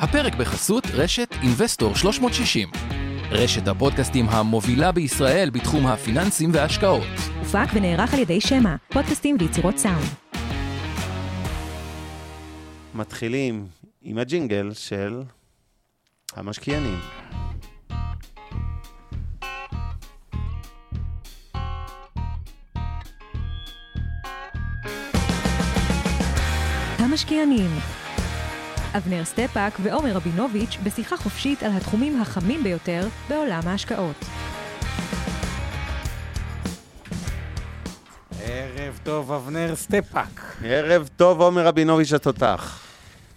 הפרק בחסות רשת אינבסטור 360. רשת הפודקאסטים המובילה בישראל בתחום הפיננסים וההשקעות. הופק ונערך על ידי שמע, פודקאסטים ויצירות סאונד. מתחילים עם הג'ינגל של המשקיענים. המשקיענים. אבנר סטפאק ועומר רבינוביץ' בשיחה חופשית על התחומים החמים ביותר בעולם ההשקעות. ערב טוב, אבנר סטפאק. ערב טוב, עומר רבינוביץ' התותח.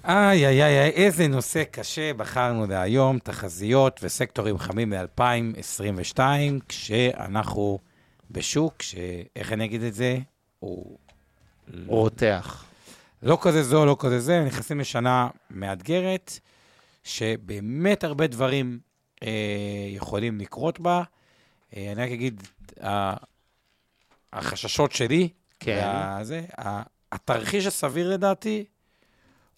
איי, איי, איי, איזה נושא קשה בחרנו להיום, תחזיות וסקטורים חמים ל-2022, כשאנחנו בשוק, שאיך אני אגיד את זה? הוא רותח. לא כזה זו, לא כזה זה, נכנסים לשנה מאתגרת, שבאמת הרבה דברים אה, יכולים לקרות בה. אה, אני רק אגיד, אה, החששות שלי, כן. והזה, ה- התרחיש הסביר לדעתי,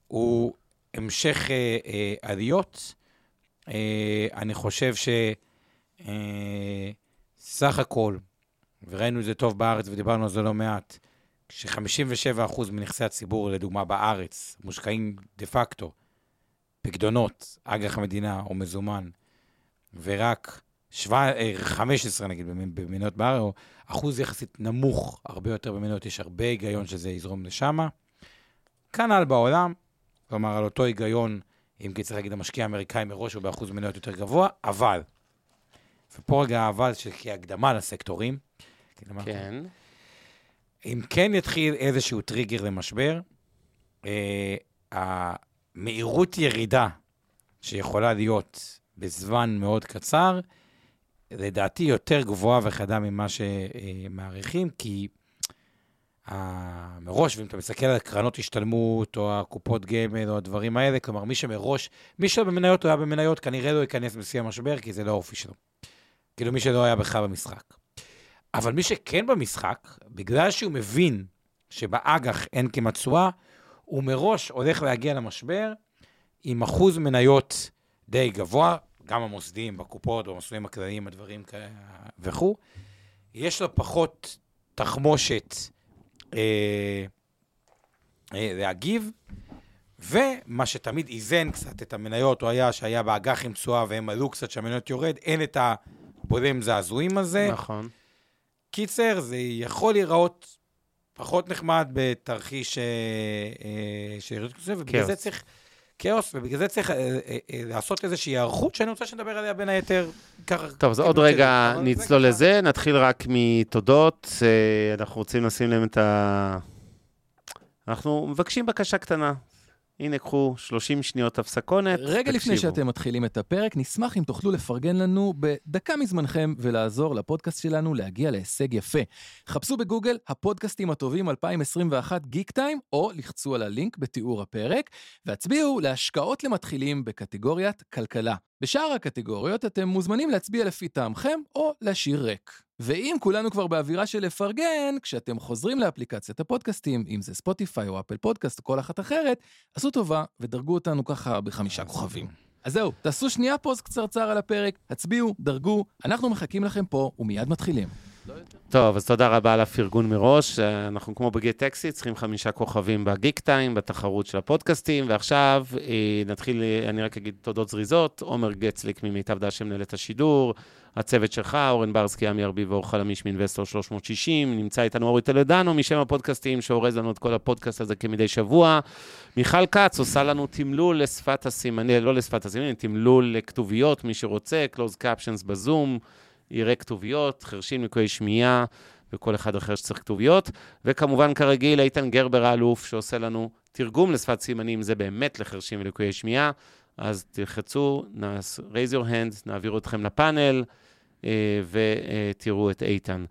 הוא המשך אה, אה, עליות. אה, אני חושב שסך הכל, וראינו את זה טוב בארץ ודיברנו על זה לא מעט, כש-57% מנכסי הציבור, לדוגמה בארץ, מושקעים דה פקטו, פקדונות, אג"ח המדינה או מזומן, ורק 17, אה, 15 נגיד במ- במדינות בארץ, או אחוז יחסית נמוך הרבה יותר במדינות, יש הרבה היגיון שזה יזרום לשם. כנ"ל בעולם, כלומר, על אותו היגיון, אם כי צריך להגיד, המשקיע האמריקאי מראש הוא באחוז מניות יותר גבוה, אבל, ופה רגע האבל של כהקדמה לסקטורים, כן. אם כן יתחיל איזשהו טריגר למשבר, אה, המהירות ירידה שיכולה להיות בזמן מאוד קצר, לדעתי יותר גבוהה וחדה ממה שמעריכים, כי מראש, ואם אתה מסתכל על קרנות השתלמות, או הקופות גמל, או הדברים האלה, כלומר, מי שמראש, מי שלא במניות, הוא היה במניות, כנראה לא ייכנס בשיא המשבר, כי זה לא האופי שלו. כאילו, מי שלא היה בכלל במשחק. אבל מי שכן במשחק, בגלל שהוא מבין שבאג"ח אין כמעט תשואה, הוא מראש הולך להגיע למשבר עם אחוז מניות די גבוה, גם המוסדיים, בקופות, במסלולים הכלליים, הדברים כאלה וכו'. יש לו פחות תחמושת אה, אה, להגיב, ומה שתמיד איזן קצת את המניות, הוא היה שהיה באג"ח עם תשואה והם עלו קצת, שהמניות יורד, אין את הבולם זעזועים הזה. נכון. קיצר, זה יכול להיראות פחות נחמד בתרחיש אה, אה, של ירידות כזה, ובגלל. זה צריך... כאוס, ובגלל זה צריך אה, אה, אה, לעשות איזושהי היערכות, שאני רוצה שנדבר עליה בין היתר. ככה... טוב, אז כאילו עוד רגע נצלול ככה- לזה, נתחיל רק מתודות. אה, אנחנו רוצים לשים להם את ה... אנחנו מבקשים בקשה קטנה. הנה, קחו 30 שניות הפסקונת, רגע לפני תקשיבו. שאתם מתחילים את הפרק, נשמח אם תוכלו לפרגן לנו בדקה מזמנכם ולעזור לפודקאסט שלנו להגיע להישג יפה. חפשו בגוגל הפודקאסטים הטובים 2021 גיק טיים, או לחצו על הלינק בתיאור הפרק, והצביעו להשקעות למתחילים בקטגוריית כלכלה. בשאר הקטגוריות אתם מוזמנים להצביע לפי טעמכם או להשאיר ריק. ואם כולנו כבר באווירה של לפרגן, כשאתם חוזרים לאפליקציית הפודקאסטים, אם זה ספוטיפיי או אפל פודקאסט או כל אחת אחרת, עשו טובה ודרגו אותנו ככה בחמישה כוכבים. אז זהו, תעשו שנייה פוז קצרצר על הפרק, הצביעו, דרגו, אנחנו מחכים לכם פה ומיד מתחילים. טוב, אז תודה רבה על הפרגון מראש. אה, אנחנו כמו בגט טקסי, צריכים חמישה כוכבים בגיק טיים, בתחרות של הפודקאסטים, ועכשיו אה, נתחיל, אה, אני רק אגיד תודות זריזות. עומר גצליק ממיטב דש מנהל את השידור, הצוות שלך, אורן ברסקי, עמי ארביב ואור חלמיש מאינבסטור 360, נמצא איתנו אורי טולדנו משם הפודקאסטים, שאורז לנו את כל הפודקאסט הזה כמדי שבוע. מיכל כץ עושה לנו תמלול לשפת הסימנים, לא לשפת הסימנים, תמלול לכתוביות, מי שרוצה, closed captions בזום. יראה כתוביות, חרשים לקויי שמיעה וכל אחד אחר שצריך כתוביות. וכמובן, כרגיל, איתן גרבר האלוף, שעושה לנו תרגום לשפת סימנים, זה באמת לחרשים ולקויי שמיעה. אז תלחצו, נעש, raise your hand, נעביר אתכם לפאנל, אה, ותראו את איתן.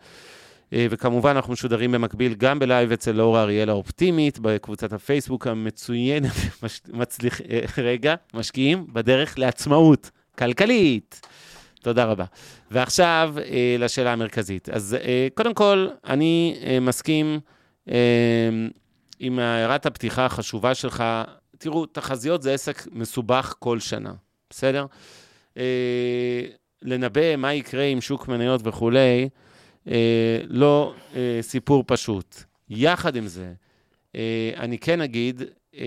אה, וכמובן, אנחנו משודרים במקביל גם בלייב אצל לאורה אריאל האופטימית, בקבוצת הפייסבוק המצוינת, מצליח, אה, רגע, משקיעים בדרך לעצמאות כלכלית. תודה רבה. ועכשיו אה, לשאלה המרכזית. אז אה, קודם כל, אני אה, מסכים אה, עם הערת הפתיחה החשובה שלך. תראו, תחזיות זה עסק מסובך כל שנה, בסדר? אה, לנבא מה יקרה עם שוק מניות וכולי, אה, לא אה, סיפור פשוט. יחד עם זה, אה, אני כן אגיד, אה,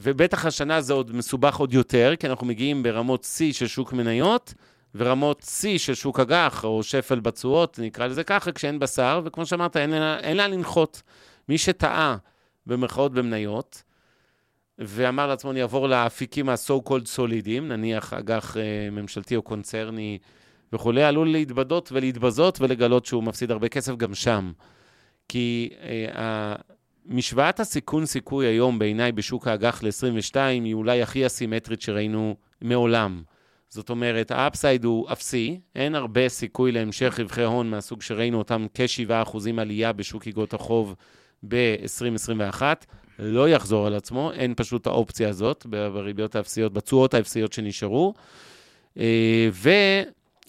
ובטח השנה זה עוד מסובך עוד יותר, כי אנחנו מגיעים ברמות שיא של שוק מניות, ורמות שיא של שוק אג"ח, או שפל בתשואות, נקרא לזה ככה, כשאין בשר, וכמו שאמרת, אין אין לאן לנחות. מי שטעה, במרכאות, במניות, ואמר לעצמו, אני אעבור לאפיקים ה-so called סולידיים, נניח אג"ח אה, ממשלתי או קונצרני וכולי, עלול להתבדות ולהתבזות ולגלות שהוא מפסיד הרבה כסף גם שם. כי אה, משוואת הסיכון-סיכוי היום בעיניי בשוק האג"ח ל-22 היא אולי הכי אסימטרית שראינו מעולם. זאת אומרת, האפסייד הוא אפסי, אין הרבה סיכוי להמשך רווחי הון מהסוג שראינו אותם כ-7% עלייה בשוק איגרות החוב ב-2021, לא יחזור על עצמו, אין פשוט האופציה הזאת בריביות האפסיות, בתשואות האפסיות שנשארו. אה,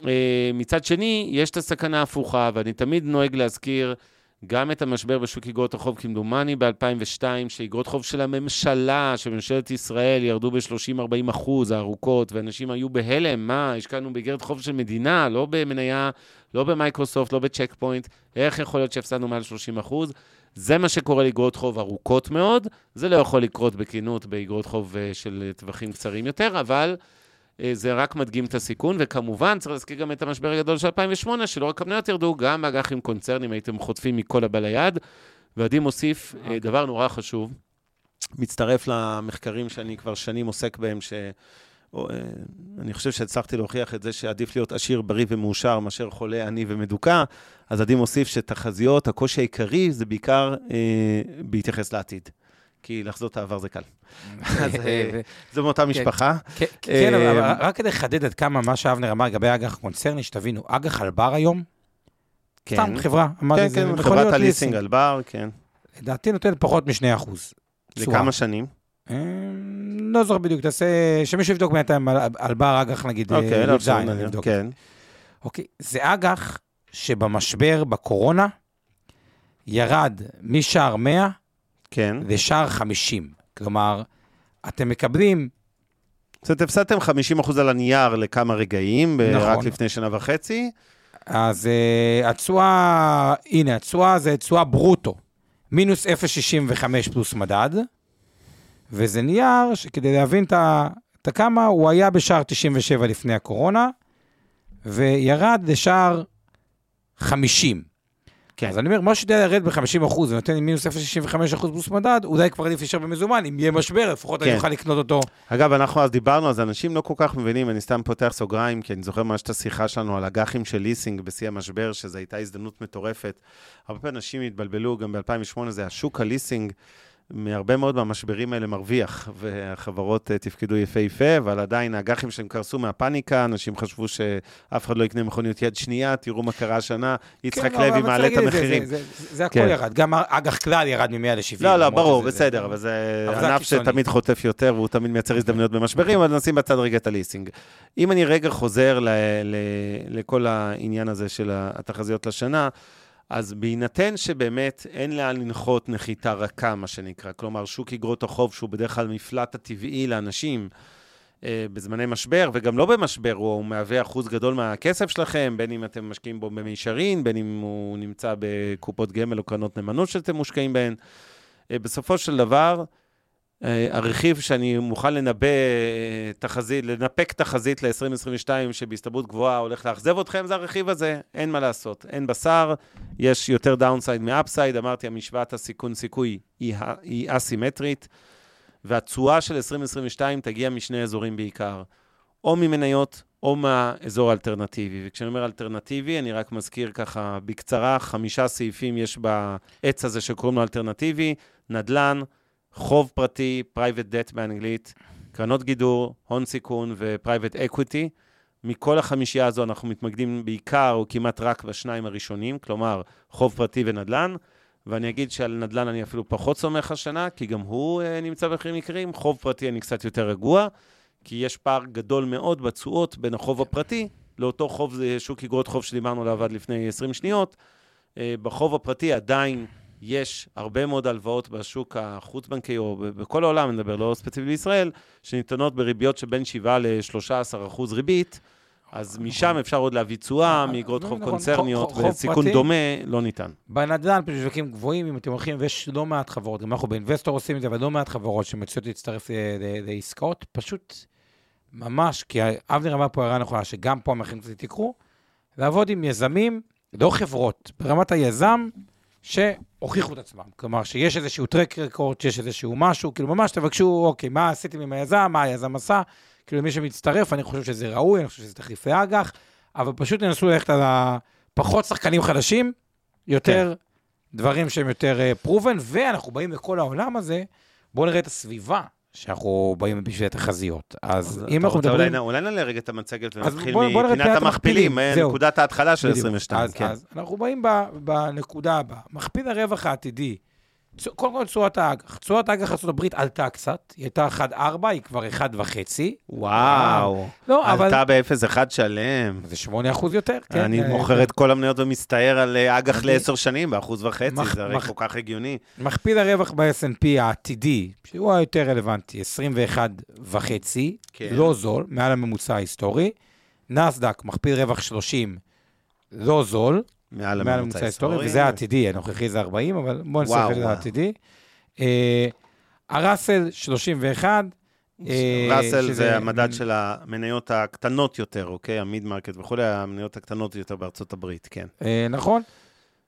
ומצד שני, יש את הסכנה ההפוכה, ואני תמיד נוהג להזכיר גם את המשבר בשוק איגרות החוב, כמדומני ב-2002, שאיגרות חוב של הממשלה, של ממשלת ישראל, ירדו ב-30-40 אחוז, הארוכות, ואנשים היו בהלם, מה, השקענו באיגרת חוב של מדינה, לא במניה, לא במייקרוסופט, לא בצ'ק פוינט, איך יכול להיות שהפסדנו מעל 30 אחוז? זה מה שקורה לאיגרות חוב ארוכות מאוד, זה לא יכול לקרות בכנות באיגרות חוב אה, של טווחים קצרים יותר, אבל אה, זה רק מדגים את הסיכון, וכמובן, צריך להזכיר גם את המשבר הגדול של 2008, שלא רק המניות ירדו, גם באג"חים קונצרנים הייתם חוטפים מכל הבא ליד. ועדי מוסיף אה, דבר נורא חשוב, מצטרף למחקרים שאני כבר שנים עוסק בהם, ש... או, אה, אני חושב שהצלחתי להוכיח את זה שעדיף להיות עשיר, בריא ומאושר מאשר חולה, עני ומדוכא. אז עדי מוסיף שתחזיות, הקושי העיקרי זה בעיקר אה, בהתייחס לעתיד. כי לחזות את העבר זה קל. אז אה, זה מאותה משפחה. כן, כן, אבל- אה, רק כדי לחדד עד כמה מה שאבנר אמר לגבי אג"ח קונצרני, שתבינו, אג"ח אלבר היום, כן. סתם חברה, אמרתי, כן, זה כן, מכוניות חברת ליסינג. הליסינג אלבר, כן. לדעתי נותנת פחות מ-2 אחוז. לכמה שנים? לא זוכר בדיוק, תעשה, שמישהו יבדוק בינתיים על- על בר אג"ח נגיד, אה, אוקיי, לא י"ז, את זה. כן. אוקיי, זה אג"ח שבמשבר, בקורונה, ירד משער 100 כן. לשער 50. כלומר, אתם מקבלים, זאת אומרת, הפסדתם 50% על הנייר לכמה רגעים, נכון. רק לפני שנה וחצי. אז uh, התשואה, הנה, התשואה זה תשואה ברוטו, מינוס 0.65 פלוס מדד, וזה נייר שכדי להבין את הכמה, הוא היה בשער 97 לפני הקורונה, וירד לשער 50. כן. אז אני אומר, מה שיודע לרדת ב-50 אחוז ונותן לי מינוס 0.65 אחוז פלוס מדד, אולי כבר עדיף להישאר במזומן, אם יהיה משבר, לפחות אני כן. אוכל לקנות אותו. אגב, אנחנו אז דיברנו, אז אנשים לא כל כך מבינים, אני סתם פותח סוגריים, כי אני זוכר ממש את השיחה שלנו על אג"חים של ליסינג בשיא המשבר, שזו הייתה הזדמנות מטורפת. הרבה פעמים אנשים התבלבלו, גם ב-2008 זה השוק הליסינג, מהרבה מאוד מהמשברים האלה מרוויח, והחברות אה, תפקדו יפהפה, אבל עדיין האג"חים שהם קרסו מהפאניקה, אנשים חשבו שאף אחד לא יקנה מכוניות יד שנייה, תראו מה קרה השנה, יצחק כן, אבל לוי מעלה את להגיד, זה- המחירים. זה- זה- זה הכל כן. ירד, גם אג"ח כלל ירד מ-100 ל-70. לא, לא, ברור, שזה- בסדר, אבל זה אבל זה ענף הקיצוני. שתמיד חוטף יותר, והוא תמיד מייצר הזדמנויות במשברים, אבל נשים בצד רגע את הליסינג. אם אני רגע חוזר ל- ל- לכל העניין הזה של התחזיות לשנה, אז בהינתן שבאמת אין לאן לנחות נחיתה רכה, מה שנקרא, כלומר, שוק איגרות החוב, שהוא בדרך כלל מפלט הטבעי לאנשים, אה, בזמני משבר, וגם לא במשבר, הוא מהווה אחוז גדול מהכסף שלכם, בין אם אתם משקיעים בו במישרין, בין אם הוא נמצא בקופות גמל או קרנות נאמנות שאתם מושקעים בהן. אה, בסופו של דבר, הרכיב שאני מוכן לנבא אה, תחזית, לנפק תחזית ל-2022, שבהסתברות גבוהה הולך לאכזב אתכם, זה הרכיב הזה, אין מה לעשות. אין בשר, יש יותר downside מ upside, אמרתי, המשוואת הסיכון-סיכוי היא, היא אסימטרית, והתשואה של 2022 תגיע משני אזורים בעיקר, או ממניות או מהאזור האלטרנטיבי. וכשאני אומר אלטרנטיבי, אני רק מזכיר ככה בקצרה, חמישה סעיפים יש בעץ הזה שקוראים לו אלטרנטיבי, נדל"ן, חוב פרטי, private debt באנגלית, קרנות גידור, הון סיכון ו-private equity. מכל החמישייה הזו אנחנו מתמקדים בעיקר או כמעט רק בשניים הראשונים, כלומר חוב פרטי ונדל"ן, ואני אגיד שעל נדל"ן אני אפילו פחות סומך השנה, כי גם הוא uh, נמצא במחירים יקרים, חוב פרטי אני קצת יותר רגוע, כי יש פער גדול מאוד בתשואות בין החוב הפרטי לאותו חוב, זה שוק איגרות חוב שדיברנו עליו עד לפני 20 שניות. Uh, בחוב הפרטי עדיין יש הרבה מאוד הלוואות בשוק החוץ-בנקאי, או בכל העולם, אני מדבר, לא ספציפית בישראל, שניתנות בריביות שבין 7 ל-13 אחוז ריבית, אז משם אפשר עוד להביא תשואה, אה, מאגרות נכון, חוב נכון. קונצרניות, וסיכון. דומה לא ניתן. בנדל"ן, פשוט שווקים גבוהים, אם אתם הולכים, ויש לא מעט חברות, גם אנחנו באינבסטור עושים את זה, אבל לא מעט חברות שמציעות להצטרף לעסקאות, פשוט ממש, כי אבנר אמר פה הערה נכונה, שגם פה המחירים קצת תקרו, לעבוד עם יזמים, לא חברות, ברמת היזם, שהוכיחו את עצמם. כלומר, שיש איזשהו טרק רקורד, שיש איזשהו משהו, כאילו ממש תבקשו, אוקיי, מה עשיתם עם היזם, מה היזם עשה, כאילו מי שמצטרף, אני חושב שזה ראוי, אני חושב שזה תחליפי אג"ח, אבל פשוט תנסו ללכת על הפחות שחקנים חדשים, יותר דברים שהם יותר פרובן, ואנחנו באים לכל העולם הזה, בואו נראה את הסביבה שאנחנו באים בשביל התחזיות. אז אם אנחנו מדברים... אולי, אולי נעלה רגע את המצגת ונתחיל מפינת פינת המכפילים, זהו. נקודת ההתחלה של בדיוק. 22, אז, כן. אז אנחנו באים בנקודה הבאה. מכפיל הרווח העתידי, קודם כל תשואת האג"ח. תשואת האג"ח ארה"ב עלתה קצת, היא הייתה 1.4, היא כבר 1.5. וואו, לא, אבל... עלתה ב-0.1 שלם. זה 8 אחוז יותר, כן. אני אה, מוכר את כל המניות ומסתער על אה, אג"ח אני- לעשר שנים באחוז וחצי, מח- זה הרי מח- כל כך הגיוני. מכפיל הרווח ב-S&P העתידי, שהוא היותר רלוונטי, 21 וחצי, כן. לא זול, מעל הממוצע ההיסטורי. נאסד"ק, מכפיל רווח 30, לא זול, מעל הממוצע ההיסטורי, וזה העתידי, הנוכחי זה 40, אבל בואו נסתכל על. העתידי. אה, הראסל 31, אה, ראסל זה המדד של המניות הקטנות יותר, אוקיי? ה mid market וכולי, המניות הקטנות יותר בארצות הברית, כן. אה, נכון.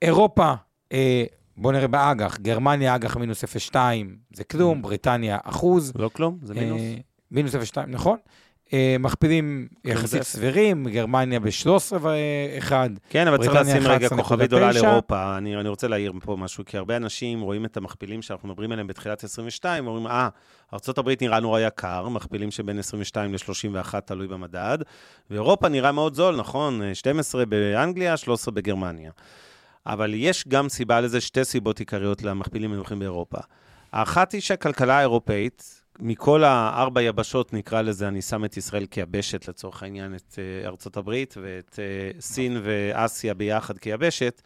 אירופה, בואו נראה באג"ח, גרמניה אג"ח מינוס 0.2, זה כלום, בריטניה אחוז. לא כלום, זה מינוס. מינוס 0.2, נכון. אה, מכפילים זה יחסית. סבירים, גרמניה ב-13 ו-1. כן, אבל צריך לשים רגע 11.9. כוכבית גדולה לאירופה. אני, אני רוצה להעיר פה משהו, כי הרבה אנשים רואים את המכפילים שאנחנו מדברים עליהם בתחילת 22, ואומרים, אה, ארה"ב נראה נורא יקר, מכפילים שבין 22 ל-31 תלוי במדד, ואירופה נראה מאוד זול, נכון? 12 באנגליה, 13 בגרמניה. אבל יש גם סיבה לזה, שתי סיבות עיקריות למכפילים הנמוכים באירופה. האחת היא שהכלכלה האירופאית, מכל הארבע יבשות, נקרא לזה, אני שם את ישראל כיבשת, לצורך העניין, את uh, ארצות הברית ואת uh, סין ואסיה ביחד כיבשת.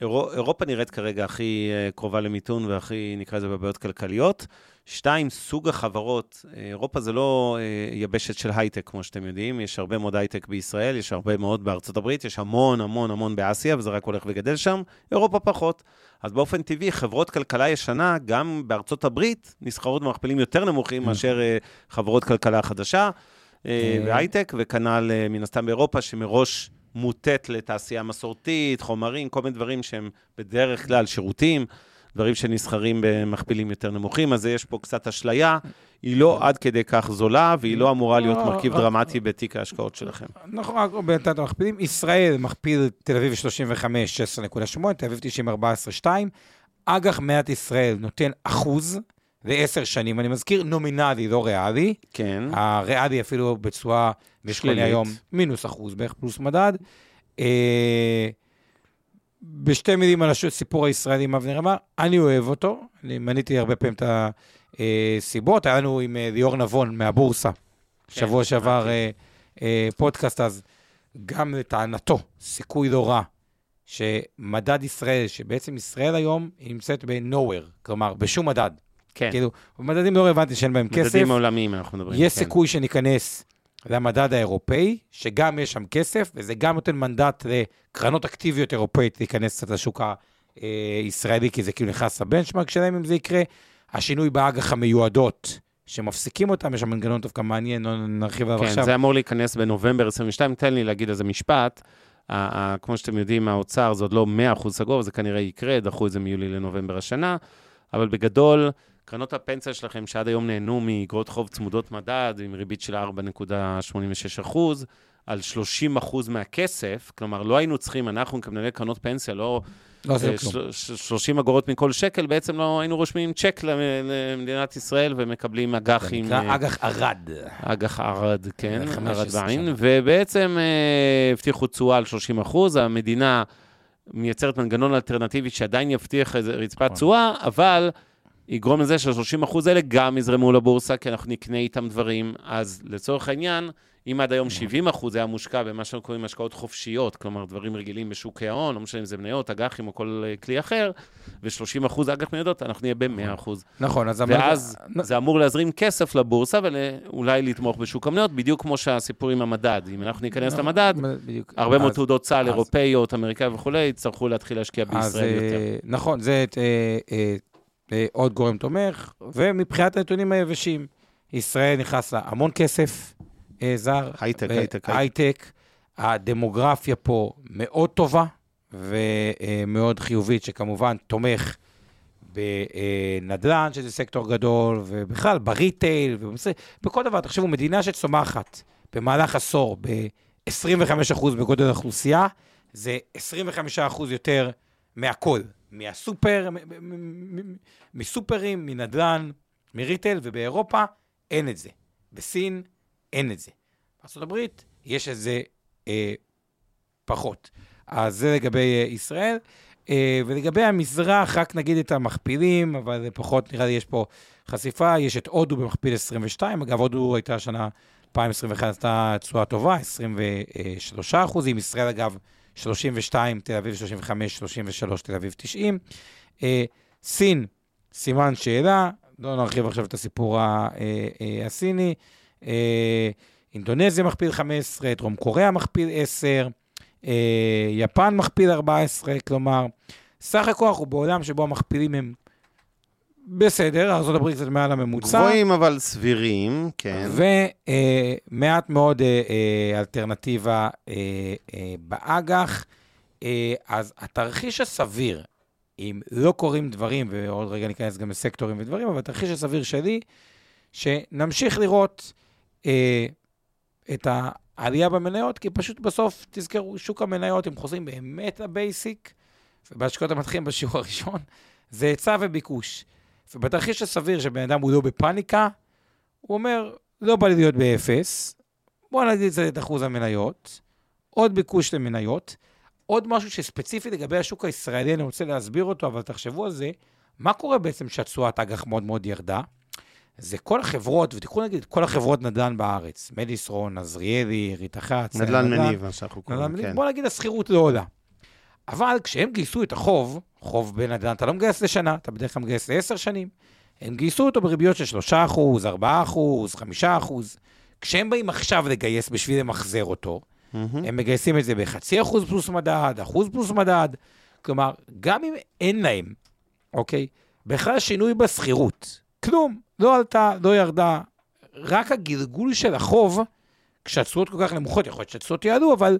אירו, אירופה נראית כרגע הכי uh, קרובה למיתון והכי, נקרא לזה, בבעיות כלכליות. שתיים, סוג החברות. אה, אירופה זה לא uh, יבשת של הייטק, כמו שאתם יודעים. יש הרבה מאוד הייטק בישראל, יש הרבה מאוד בארצות הברית, יש המון המון המון באסיה, וזה רק הולך וגדל שם. אירופה פחות. אז באופן טבעי, חברות כלכלה ישנה, גם בארצות הברית, נסחרות במכפילים יותר נמוכים מאשר אה, חברות כלכלה חדשה אה, אה. והייטק, וכנ"ל אה, מן הסתם באירופה, שמראש מוטט לתעשייה מסורתית, חומרים, כל מיני דברים שהם בדרך כלל שירותים, דברים שנסחרים במכפילים יותר נמוכים, אז יש פה קצת אשליה. היא לא עד כדי כך זולה, והיא לא אמורה להיות לא, מרכיב רק- דרמטי בתיק ההשקעות שלכם. נכון, רק בינתיים המכפילים. ישראל, מכפיל תל אביב 35, 16.8, תל אביב 90, 14.2. אג"ח מדינת ישראל נותן אחוז לעשר שנים, אני מזכיר, נומינלי, לא ריאלי. כן. הריאלי אפילו בתשואה שלילית. היום מינוס אחוז בערך פלוס מדד. אה, בשתי מילים על הסיפור הישראלי, מה אבנר אמר, אני אוהב אותו, אני מניתי הרבה פעמים את הסיבות, היה לנו עם אה, ליאור נבון מהבורסה, שבוע שעבר. אה, אה, פודקאסט, אז גם לטענתו, סיכוי לא רע, שמדד ישראל, שבעצם ישראל היום נמצאת ב-nowhere, כלומר, בשום מדד. כן. כאילו, מדדים לא רלוונטיים שאין בהם כסף. מדדים עולמיים אנחנו מדברים. יש כן. סיכוי שניכנס למדד האירופאי, שגם יש שם כסף, וזה גם נותן מנדט לקרנות אקטיביות אירופאית להיכנס קצת לשוק הישראלי, כי זה כאילו נכנס לבנצ'מארק שלהם אם זה יקרה. השינוי באג"ח המיועדות, שמפסיקים אותם, יש שם מנגנון דווקא מעניין, לא נרחיב עליו כן, עכשיו. זה אמור להיכנס בנובמבר 22. תן לי להגיד איזה משפט. כמו שאתם יודעים, האוצר זה עוד לא 100% סגור, זה כנראה יקרה, דחו את זה מיולי לנובמבר השנה, אבל בגדול, קרנות הפנסיה שלכם, שעד היום נהנו מאגרות חוב צמודות מדד, עם ריבית של 4.86%, על 30% מהכסף, כלומר, לא היינו צריכים, אנחנו כמנהלי קרנות פנסיה, לא לא עשינו אה, כלום. של- של- 30 אגורות מכל שקל, בעצם לא היינו רושמים צ'ק למ- למדינת ישראל ומקבלים אג"ח זה. נקרא אה, אג"ח ערד. אג"ח ערד, כן, זה 15 ערד ועין, שנה. ובעצם אה, הבטיחו תשואה על 30 אחוז, המדינה מייצרת מנגנון אלטרנטיבי שעדיין יבטיח איזה רצפת נכון. תשואה, אבל יגרום לזה שה-30% האלה גם יזרמו לבורסה, כי אנחנו נקנה איתם דברים. אז לצורך העניין, אם עד היום 70 אחוז היה מושקע במה שאנחנו קוראים השקעות חופשיות, כלומר דברים רגילים בשוק ההון, לא משנה אם זה מניות, אג"חים או כל אה, כלי אחר, ו-30 אחוז אג"ח מניות, אנחנו נהיה ב-100 אחוז. נכון, אז... ואז זה אמור להזרים כסף לבורסה ואולי לתמוך בשוק המניות, בדיוק כמו שהסיפור עם המדד. אם אנחנו ניכנס נכון, למדד, בדיוק. הרבה מאוד אז- תעודות צה"ל אז- אירופאיות, אמריקאיות וכולי, יצטרכו להתחיל להשקיע אז בישראל אה, יותר. נכון, זה אה, אה, אה, עוד גורם תומך, ומבחינת הנתונים היבשים, ישראל נכנס לה המון כסף אה, זר. הייטק, אה, הייטק, הייטק. הדמוגרפיה פה מאוד טובה ומאוד חיובית, שכמובן תומך בנדל"ן, שזה סקטור גדול, ובכלל ב retail, בכל דבר. תחשבו, מדינה שצומחת במהלך עשור ב-25% בגודל האוכלוסייה, זה 25% יותר מהכל. מהסופר, מסופרים, מנדל"ן, מ retail, ובאירופה אין את זה. בסין אין את זה. בארה"ב יש את זה אה, פחות. אז זה לגבי אה, ישראל. אה, ולגבי המזרח, רק נגיד את המכפילים, אבל פחות, נראה לי יש פה חשיפה. יש את הודו במכפיל 22, אגב, הודו הייתה שנה 2021, עשתה תשואה טובה, 23 אחוזים. ישראל, אגב, 32, תל אביב 35, 33, תל אביב 90. אה, סין, סימן שאלה, לא נרחיב עכשיו את הסיפור אה, אה, הסיני. אינדונזיה מכפיל 15, דרום קוריאה מכפיל 10, אה, יפן מכפיל 14, כלומר, סך הכל אנחנו בעולם שבו המכפילים הם בסדר, ארה"ב קצת מעל הממוצע. גבוהים אבל סבירים, כן. ומעט מאוד אה, אה, אלטרנטיבה אה, אה, באג"ח. אה, אז התרחיש הסביר, אם לא קורים דברים, ועוד רגע ניכנס גם לסקטורים ודברים, אבל התרחיש הסביר שלי, שנמשיך לראות אה, את העלייה במניות, כי פשוט בסוף, תזכרו, שוק המניות, אם חוזרים באמת לבייסיק, ובהשקעות המתחילים בשיעור הראשון, זה היצע וביקוש. ובתרחיש הסביר שבן אדם הוא לא בפאניקה, הוא אומר, לא בא לי להיות באפס, בוא נגיד את אחוז המניות, עוד ביקוש למניות, עוד משהו שספציפי לגבי השוק הישראלי, אני רוצה להסביר אותו, אבל תחשבו על זה, מה קורה בעצם שהתשואת אג"ח מאוד מאוד ירדה? זה כל החברות, ותיקחו נגיד כל החברות נדל"ן בארץ, מדיסרון, עזריאלי, ריט אחת, נדל"ן מניב, מה שאנחנו נדל"ן קוראים, כן. בוא נגיד השכירות לא עולה. אבל כשהם גייסו את החוב, חוב בנדל"ן, אתה לא מגייס לשנה, אתה בדרך כלל מגייס לעשר שנים. הם גייסו אותו בריביות של 3 אחוז, 4 אחוז, 5 אחוז. כשהם באים עכשיו לגייס בשביל למחזר אותו, מהמם. הם מגייסים את זה בחצי אחוז פלוס מדד, אחוז פלוס מדד. כלומר, גם אם אין להם, אוקיי, בכלל שינוי בשכירות, כלום, לא עלתה, לא ירדה, רק הגלגול של החוב, כשהתשואות כל כך נמוכות, יכול להיות שהתשואות יעלו, אבל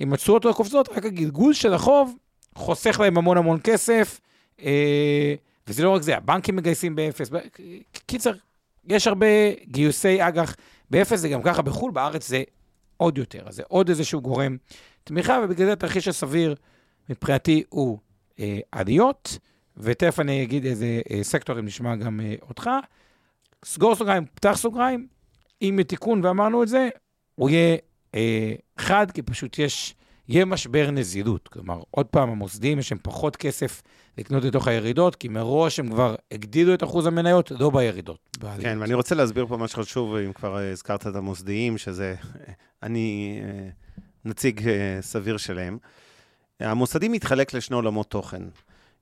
אם התשואות לא קופצות, רק הגלגול של החוב חוסך להם המון המון כסף, אה, וזה לא רק זה, הבנקים מגייסים באפס. קיצר, יש הרבה גיוסי אג"ח באפס, זה גם ככה בחו"ל, בארץ זה עוד יותר. זה עוד איזשהו גורם תמיכה, ובגלל זה התרחיש הסביר מבחינתי הוא אה, עליות, ותכף אני אגיד איזה אה, סקטורים נשמע גם אה, אותך. סגור סוגריים, פתח סוגריים, אם יהיה תיקון ואמרנו את זה, הוא יהיה אה, חד, כי פשוט יש, יהיה משבר נזילות. כלומר, עוד פעם, המוסדים יש להם פחות כסף לקנות לתוך הירידות, כי מראש הם כבר הגדילו את אחוז המניות, לא בירידות. בעליות. כן, ואני רוצה להסביר פה משהו חשוב, אם כבר אה, הזכרת את המוסדיים, שזה, אני אה, נציג אה, סביר שלהם. המוסדים מתחלק לשני עולמות תוכן.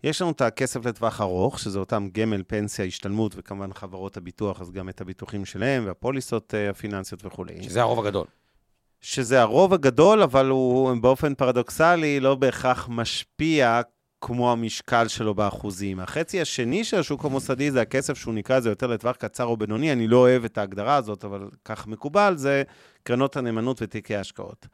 יש לנו את הכסף לטווח ארוך, שזה אותם גמל, פנסיה, השתלמות, וכמובן חברות הביטוח, אז גם את הביטוחים שלהם, והפוליסות הפיננסיות וכולי. שזה הרוב הגדול. שזה הרוב הגדול, אבל הוא באופן פרדוקסלי לא בהכרח משפיע כמו המשקל שלו באחוזים. החצי השני של השוק המוסדי זה הכסף שהוא נקרא לזה יותר לטווח קצר או בינוני, אני לא אוהב את ההגדרה הזאת, אבל כך מקובל, זה קרנות הנאמנות ותיקי השקעות.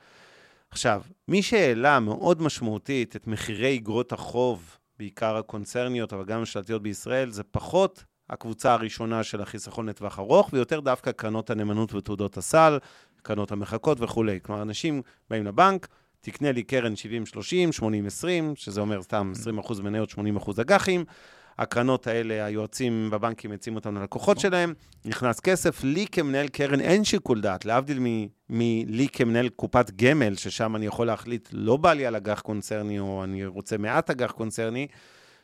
עכשיו, מי שהעלה מאוד משמעותית את מחירי אגרות החוב, בעיקר הקונצרניות, אבל גם הממשלתיות בישראל, זה פחות הקבוצה הראשונה של החיסכון לטווח ארוך, ויותר דווקא קרנות הנאמנות ותעודות הסל, קרנות המחקות וכולי. כלומר, אנשים באים לבנק, תקנה לי קרן 70-30, 80-20, שזה אומר סתם 20% מניות, 80% אג"חים. הקרנות האלה, היועצים בבנקים מציעים אותם ללקוחות שלהם, נכנס כסף, לי כמנהל קרן אין שיקול דעת, להבדיל מלי כמנהל קופת גמל, ששם אני יכול להחליט, לא בא לי על אג"ח קונצרני, או אני רוצה מעט אג"ח קונצרני,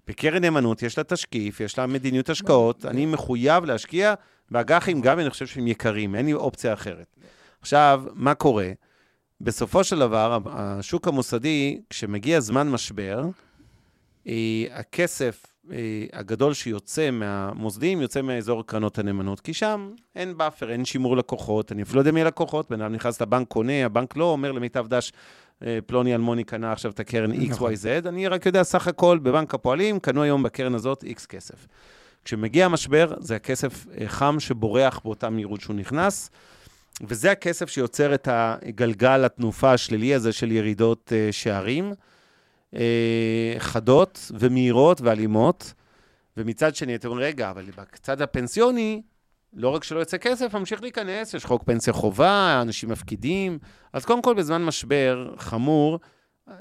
בקרן נאמנות יש לה תשקיף, יש לה מדיניות השקעות, אני מחויב להשקיע באג"חים, גם אם אני חושב שהם יקרים, אין לי אופציה אחרת. עכשיו, מה קורה? בסופו של דבר, השוק המוסדי, כשמגיע זמן משבר, אה, הכסף אה, הגדול שיוצא מהמוסדים, יוצא מאזור קרנות הנאמנות, כי שם אין buffer, אין שימור לקוחות, אני אפילו לא יודע מי הלקוחות, בן אדם נכנס לבנק, קונה, הבנק לא אומר למיטב דש, אה, פלוני אלמוני קנה עכשיו את הקרן נכון. XYZ, אני רק יודע, סך הכל, בבנק הפועלים, קנו היום בקרן הזאת X כסף. כשמגיע המשבר, זה הכסף חם שבורח באותה מהירות שהוא נכנס, וזה הכסף שיוצר את הגלגל, התנופה השלילי הזה של ירידות אה, שערים, אה, חדות ומהירות ואלימות. ומצד שני, אתם אומרים, רגע, אבל בצד הפנסיוני, לא רק שלא יוצא כסף, ממשיך להיכנס, יש חוק פנסיה חובה, אנשים מפקידים. אז קודם כל, בזמן משבר חמור,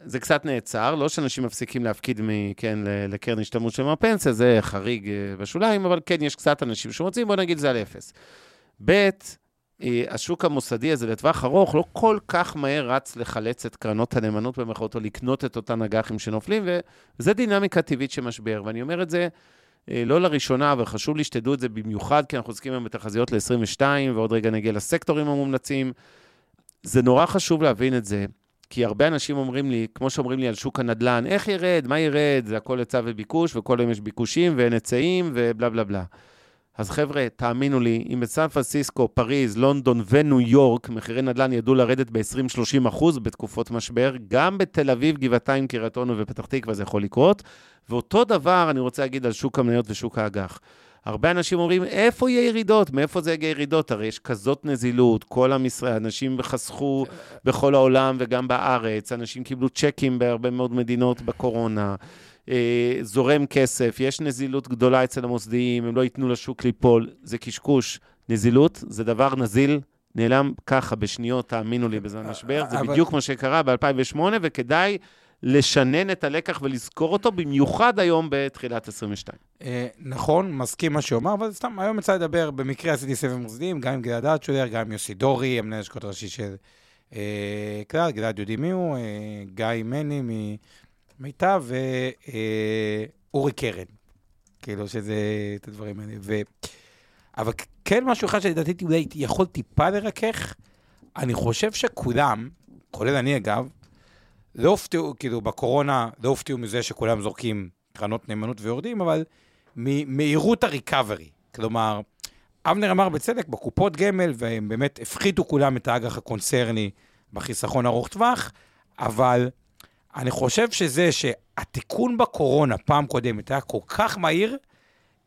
זה קצת נעצר, לא שאנשים מפסיקים להפקיד מ- כן, ל- לקרן השתלמות שלהם בפנסיה, זה חריג אה, בשוליים, אבל כן, יש קצת אנשים שרוצים, בוא נגיד זה על אפס. ב', השוק המוסדי הזה לטווח ארוך לא כל כך מהר רץ לחלץ את קרנות הנאמנות במירכאות, או לקנות את אותן אג"חים שנופלים, וזה דינמיקה טבעית של משבר. ואני אומר את זה אה, לא לראשונה, אבל חשוב לי שתדעו את זה במיוחד, כי אנחנו עוסקים היום בתחזיות ל-22, ועוד רגע נגיע לסקטורים המומלצים. זה נורא חשוב להבין את זה, כי הרבה אנשים אומרים לי, כמו שאומרים לי על שוק הנדל"ן, איך ירד, מה ירד, זה הכל היצע וביקוש, וכל היום יש ביקושים ואין היצעים ובלה בלה בלה. אז חבר'ה, תאמינו לי, אם בסן פרנסיסקו, פריז, לונדון וניו יורק, מחירי נדל"ן ידעו לרדת ב-20-30 אחוז בתקופות משבר, גם בתל אביב, גבעתיים, קריית אונו ופתח תקווה זה יכול לקרות. ואותו דבר אני רוצה להגיד על שוק המניות ושוק האג"ח. הרבה אנשים אומרים, איפה יהיה ירידות? מאיפה זה יגיע ירידות? הרי יש כזאת נזילות, כל עם ישראל, אנשים חסכו בכל העולם וגם בארץ, אנשים קיבלו צ'קים בהרבה מאוד מדינות בקורונה. אה, זורם כסף, יש נזילות גדולה אצל המוסדיים, הם לא ייתנו לשוק ליפול, זה קשקוש. נזילות זה דבר נזיל, נעלם ככה בשניות, תאמינו לי, בזמן משבר. זה בדיוק מה שקרה ב-2008, וכדאי לשנן את הלקח ולזכור אותו, במיוחד היום בתחילת 22. אה, נכון, מסכים מה שהוא אמר, אבל סתם, היום יצא לדבר, במקרה עשיתי סבב מוסדיים, גם עם גלעד אדשולר, גם עם יוסי דורי, המנהל השקעות הראשי של אה, כלל, גלעד יודעים מי הוא, גיא מני ממיטב, ואורי קרן. כאילו שזה, את הדברים האלה. ו... אבל כן משהו אחד שלדעתי אולי יכול טיפה לרכך, אני חושב שכולם, כולל אני אגב, לא הופתעו, כאילו בקורונה, לא הופתעו מזה שכולם זורקים קרנות נאמנות ויורדים, אבל ממהירות הריקאברי. כלומר, אבנר אמר בצדק, בקופות גמל, והם באמת הפחיתו כולם את האג"ח הקונצרני בחיסכון ארוך טווח, אבל אני חושב שזה שהתיקון בקורונה פעם קודמת היה כל כך מהיר,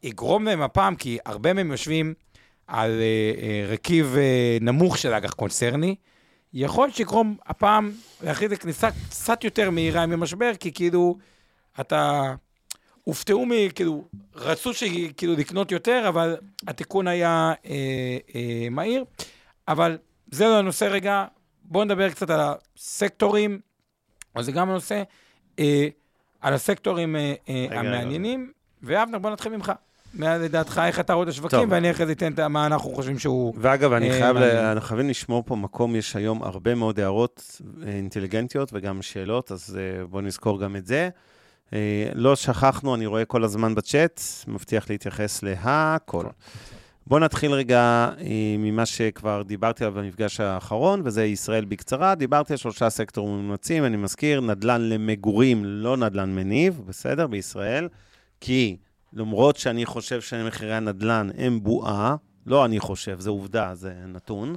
יגרום להם הפעם, כי הרבה מהם יושבים על אה, אה, רכיב אה, נמוך של אג"ח קונצרני, יכול שיגרום הפעם להכריז לכניסה קצת יותר מהירה ממשבר, כי כאילו, אתה... הופתעו מ... כאילו, רצו שכאילו לקנות יותר, אבל התיקון היה אה, אה, מהיר. אבל זה לא הנושא רגע. בואו נדבר קצת על הסקטורים, או זה גם הנושא, אה, על הסקטורים אה, אה, רגע, המעניינים. ואבנר, בוא נתחיל ממך. מה לדעתך, איך אתה רואה את השווקים, טוב. ואני אחרי זה אתן את מה אנחנו חושבים שהוא... ואגב, אני אה, חייב. אנחנו חייבים לשמור פה מקום, יש היום הרבה מאוד הערות אה, אינטליגנטיות וגם שאלות, אז אה, בואו נזכור גם את זה. אה, לא שכחנו, אני רואה כל הזמן בצ'אט, מבטיח להתייחס להכל. בואו נתחיל רגע אה, ממה שכבר דיברתי עליו במפגש האחרון, וזה ישראל בקצרה. דיברתי על שלושה סקטורים מומלצים, אני מזכיר, נדל"ן למגורים, לא נדל"ן מניב, בסדר, בישראל, כי למרות שאני חושב שמחירי הנדל"ן הם בועה, לא אני חושב, זה עובדה, זה נתון,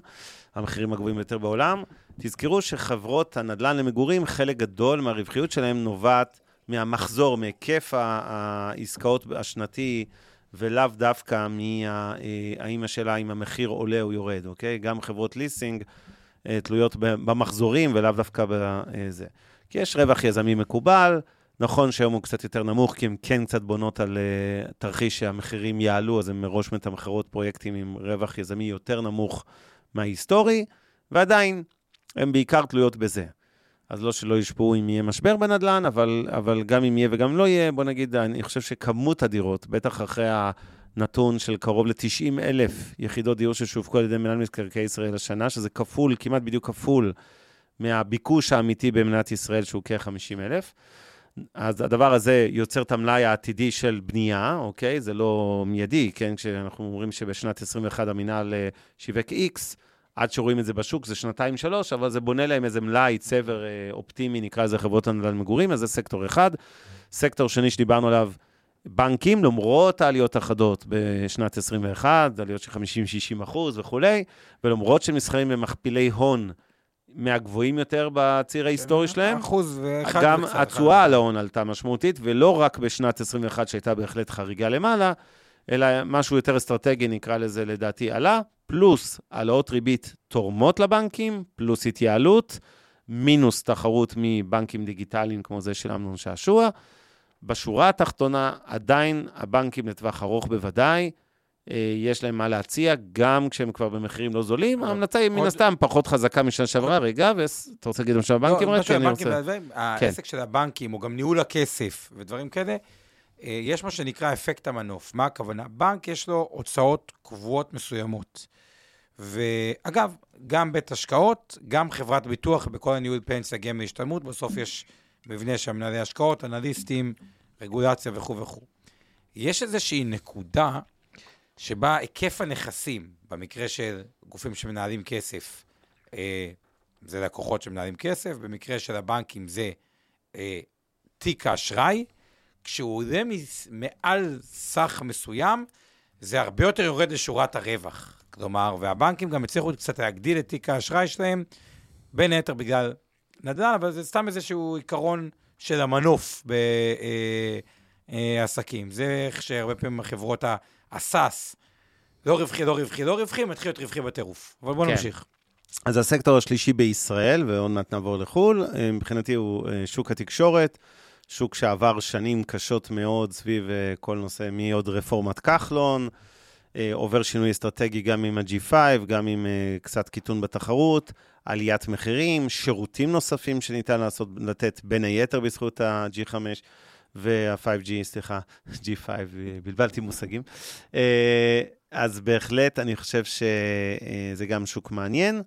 המחירים הגבוהים ביותר בעולם, תזכרו שחברות הנדל"ן למגורים, חלק גדול מהרווחיות שלהם נובעת מהמחזור, מהיקף העסקאות השנתי, ולאו דווקא מהאם השאלה אם המחיר עולה או יורד, אוקיי? גם חברות ליסינג אה, תלויות במחזורים ולאו דווקא בזה. כי יש רווח יזמי מקובל, נכון שהיום הוא קצת יותר נמוך, כי הן כן קצת בונות על uh, תרחיש שהמחירים יעלו, אז הן מראש מתמחרות פרויקטים עם רווח יזמי יותר נמוך מההיסטורי, ועדיין, הן בעיקר תלויות בזה. אז לא שלא יושפעו אם יהיה משבר בנדל"ן, אבל, אבל גם אם יהיה וגם לא יהיה, בוא נגיד, אני חושב שכמות הדירות, בטח אחרי הנתון של קרוב ל-90 אלף יחידות דיור ששווקו על ידי מנהל מקרקעי ישראל השנה, שזה כפול, כמעט בדיוק כפול מהביקוש האמיתי במדינת ישראל, שהוא כ-50 אלף. אז הדבר הזה יוצר את המלאי העתידי של בנייה, אוקיי? זה לא מיידי, כן? כשאנחנו אומרים שבשנת 21 המינהל אה, שיווק X, עד שרואים את זה בשוק זה שנתיים-שלוש, אבל זה בונה להם איזה מלאי, צבר אה, אופטימי, נקרא לזה חברות הנדל"ן מגורים, אז זה סקטור אחד. סקטור שני שדיברנו עליו, בנקים, למרות העליות החדות בשנת 21, עליות של 50-60 אחוז וכולי, ולמרות שהם נסחרים במכפילי הון מהגבוהים יותר בציר ההיסטורי שלהם, אחוז ואחד גם התשואה. על ההון עלתה משמעותית, ולא רק בשנת 21 שהייתה בהחלט חריגה למעלה, אלא משהו יותר אסטרטגי, נקרא לזה לדעתי, עלה, פלוס העלאות ריבית תורמות לבנקים, פלוס התייעלות, מינוס תחרות מבנקים דיגיטליים כמו זה של אמנון שעשוע. בשורה התחתונה, עדיין הבנקים לטווח ארוך בוודאי, אה, יש להם מה להציע, גם כשהם כבר במחירים לא זולים. ההמלצה היא מן הסתם פחות חזקה משנה שעברה. רגע, ואתה רוצה להגיד משהו על הבנקים? לא, רק משהו אני רוצה... כן. העסק של הבנקים, או גם ניהול הכסף ודברים כאלה, יש מה שנקרא אפקט המנוף. מה הכוונה? בנק יש לו הוצאות קבועות מסוימות. ואגב, גם בית השקעות, גם חברת ביטוח, בכל הניהול פנסיה, גמל השתלמות, בסוף יש מבנה של מנהלי השקעות, אנליסטים, רגולציה וכו' וכו'. יש איזושהי נקודה שבה היקף הנכסים, במקרה של גופים שמנהלים כסף, אה, זה לקוחות שמנהלים כסף, במקרה של הבנקים זה אה, תיק האשראי, כשהוא עולה מעל סך מסוים, זה הרבה יותר יורד לשורת הרווח. כלומר, והבנקים גם הצליחו קצת להגדיל את תיק האשראי שלהם, בין היתר בגלל נדל"ן, אבל זה סתם איזשהו עיקרון של המנוף בעסקים. זה איך שהרבה פעמים החברות הסאס, לא רווחי, לא רווחי, לא רווחי, מתחיל להיות רווחי בטירוף. אבל בואו כן. נמשיך. אז הסקטור השלישי בישראל, ועוד מעט נעבור לחו"ל, אה, מבחינתי הוא אה, שוק התקשורת, שוק שעבר שנים קשות מאוד סביב אה, כל נושא, מעוד רפורמת כחלון, אה, עובר שינוי אסטרטגי גם עם ה-G5, גם עם אה, קצת קיטון בתחרות, עליית מחירים, שירותים נוספים שניתן לעשות, לתת בין היתר בזכות ה-G5 וה-5G, סליחה, G5, אה, בלבלתי מושגים. אז בהחלט, אני חושב שזה גם שוק מעניין.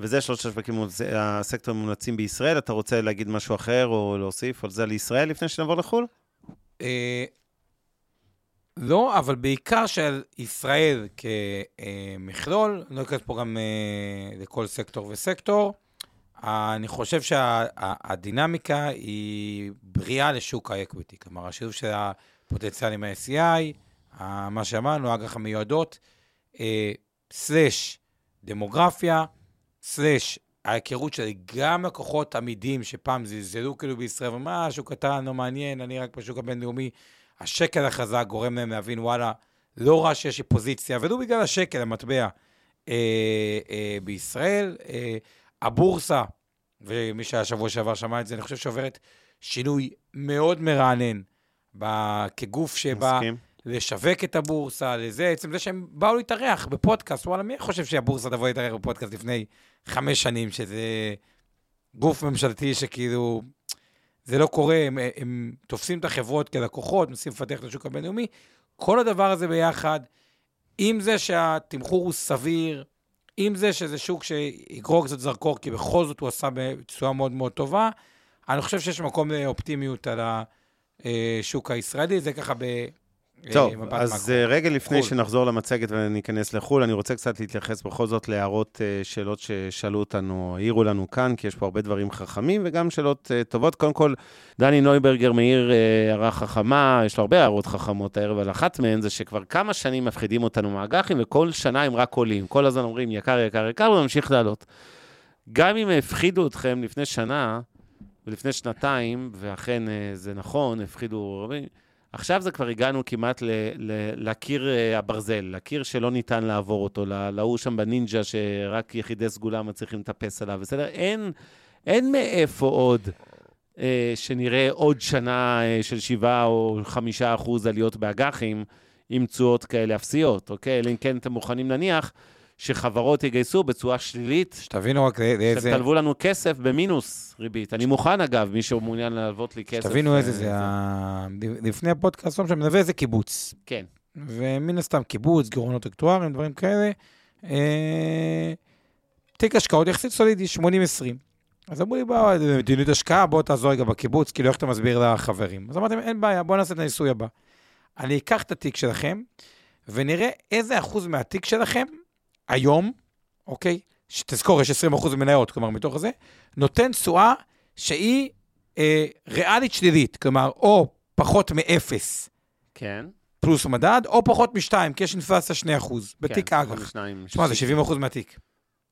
וזה שלושת השווקים, הסקטורים המומלצים בישראל. אתה רוצה להגיד משהו אחר או להוסיף על זה לישראל לפני שנעבור לחו"ל? אה, לא, אבל בעיקר של ישראל כמכלול, אני לא אכנס פה גם אה, לכל סקטור וסקטור. אני חושב שהדינמיקה היא בריאה לשוק האקוויטי. כלומר, השילוב של הפוטנציאל עם ה-SCI, ה- מה שאמרנו, אג"ח המיועדות, אה, סלש דמוגרפיה, סלש ההיכרות שלי גם לקוחות עמידים שפעם זלזלו כאילו בישראל, שוק קטן, לא מעניין, אני רק בשוק הבינלאומי. השקל החזק גורם להם להבין, וואלה, לא רע שיש לי פוזיציה, ולו בגלל השקל, המטבע, אה, אה, בישראל. אה, הבורסה, ומי שהיה שבוע שעבר שמע את זה, אני חושב שעוברת שינוי מאוד מרענן ב- כגוף שבא מסכים. לשווק את הבורסה, לזה, עצם זה שהם באו להתארח בפודקאסט, וואלה, מי חושב שהבורסה תבוא להתארח בפודקאסט לפני חמש שנים, שזה גוף ממשלתי שכאילו, זה לא קורה, הם, הם תופסים את החברות כלקוחות, מנסים לפתח את השוק הבינלאומי, כל הדבר הזה ביחד, עם זה שהתמחור הוא סביר, עם זה שזה שוק שיגרור קצת זרקור, כי בכל זאת הוא עשה בצורה מאוד מאוד טובה, אני חושב שיש מקום לאופטימיות על השוק הישראלי, זה ככה ב... טוב, מבט אז מקרו. אה, רגע לפני חו"ל. שנחזור למצגת וניכנס לחו"ל, אני רוצה קצת להתייחס בכל זאת להערות, אה, שאלות ששאלו אותנו, העירו לנו כאן, כי יש פה הרבה דברים חכמים וגם שאלות אה, טובות. קודם כל, דני נויברגר מעיר אה, הערה חכמה, יש לו הרבה הערות חכמות הערב, אבל אחת מהן זה שכבר כמה שנים מפחידים אותנו מהאג"חים, וכל שנה הם רק עולים. כל הזמן אומרים, יקר, יקר, יקר, וממשיך לעלות. גם אם הפחידו אתכם לפני שנה ולפני שנתיים, ואכן אה, זה נכון, הפחידו רבים, עכשיו זה כבר הגענו כמעט ל, ל, לקיר אה, הברזל, לקיר שלא ניתן לעבור אותו, להוא שם בנינג'ה שרק יחידי סגולה מצליחים לטפס עליו, בסדר? אין, אין מאיפה עוד אה, שנראה עוד שנה אה, של 7 או 5 אחוז עליות באג"חים עם תשואות כאלה אפסיות, אוקיי? אלא אם כן אתם מוכנים להניח שחברות יגייסו בצורה שלילית, שתבינו רק לאיזה... שתלוו לנו כסף במינוס ריבית. אני מוכן, אגב, מי שמעוניין להלוות לי כסף. שתבינו איזה אה, זה, ה- לפני הפודקאסט, לא משנה, איזה קיבוץ. כן. ומן הסתם קיבוץ, גירעונות אקטואריים, דברים כאלה. אה, תיק השקעות יחסית סולידי, 80-20. אז אמרו לי, בוא, זה מדיניות השקעה, בוא תעזור רגע בקיבוץ, כאילו, איך אתה מסביר לחברים? אז אמרתי, אין בעיה, בוא נעשה את הניסוי הבא. אני אקח את התיק שלכם, ונראה איזה אחוז מהתיק שלכם, היום, אוקיי? שתזכור, יש 20 אחוז מניות, כלומר, מתוך זה, נותן תשואה שהיא אה, ריאלית שלילית, כלומר, או פחות מאפס כן. פלוס מדד, או פחות משתיים, כי יש אינפלציה 2 אחוז, בתיק כן, אג"ח. תשמע, זה שישים. 70 אחוז מהתיק.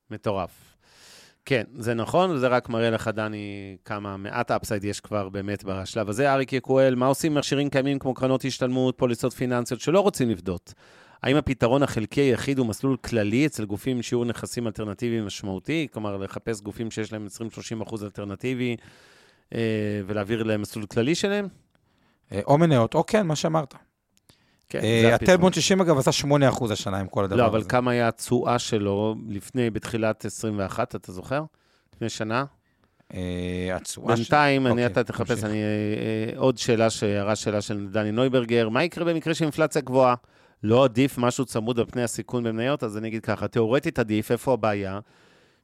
מטורף. כן, זה נכון, וזה רק מראה לך, דני, כמה מעט אפסייד יש כבר באמת בשלב הזה. אריק יקואל, מה עושים עם מכשירים קיימים כמו קרנות השתלמות, פוליסות פיננסיות, שלא רוצים לפדות? האם הפתרון החלקי היחיד הוא מסלול כללי אצל גופים עם שיעור נכסים אלטרנטיבי משמעותי? כלומר, לחפש גופים שיש להם 20-30 אחוז אלטרנטיבי אה, ולהעביר להם מסלול כללי שלהם? אה, או מניות, או כן, מה שאמרת. כן, אה, זה הפתרון. הטלבון 60, אגב, עשה 8 אחוז השנה עם כל הדבר הזה. לא, אבל כמה היה התשואה שלו לפני, בתחילת 21, אתה זוכר? לפני שנה? אה, התשואה של... בינתיים, אני, אוקיי, אתה תחפש. אני, עוד שאלה, הערה שאלה של דני נויברגר, מה יקרה במקרה של אינפלציה גבוהה? לא עדיף משהו צמוד על פני הסיכון במניות? אז אני אגיד ככה, תאורטית עדיף, איפה הבעיה?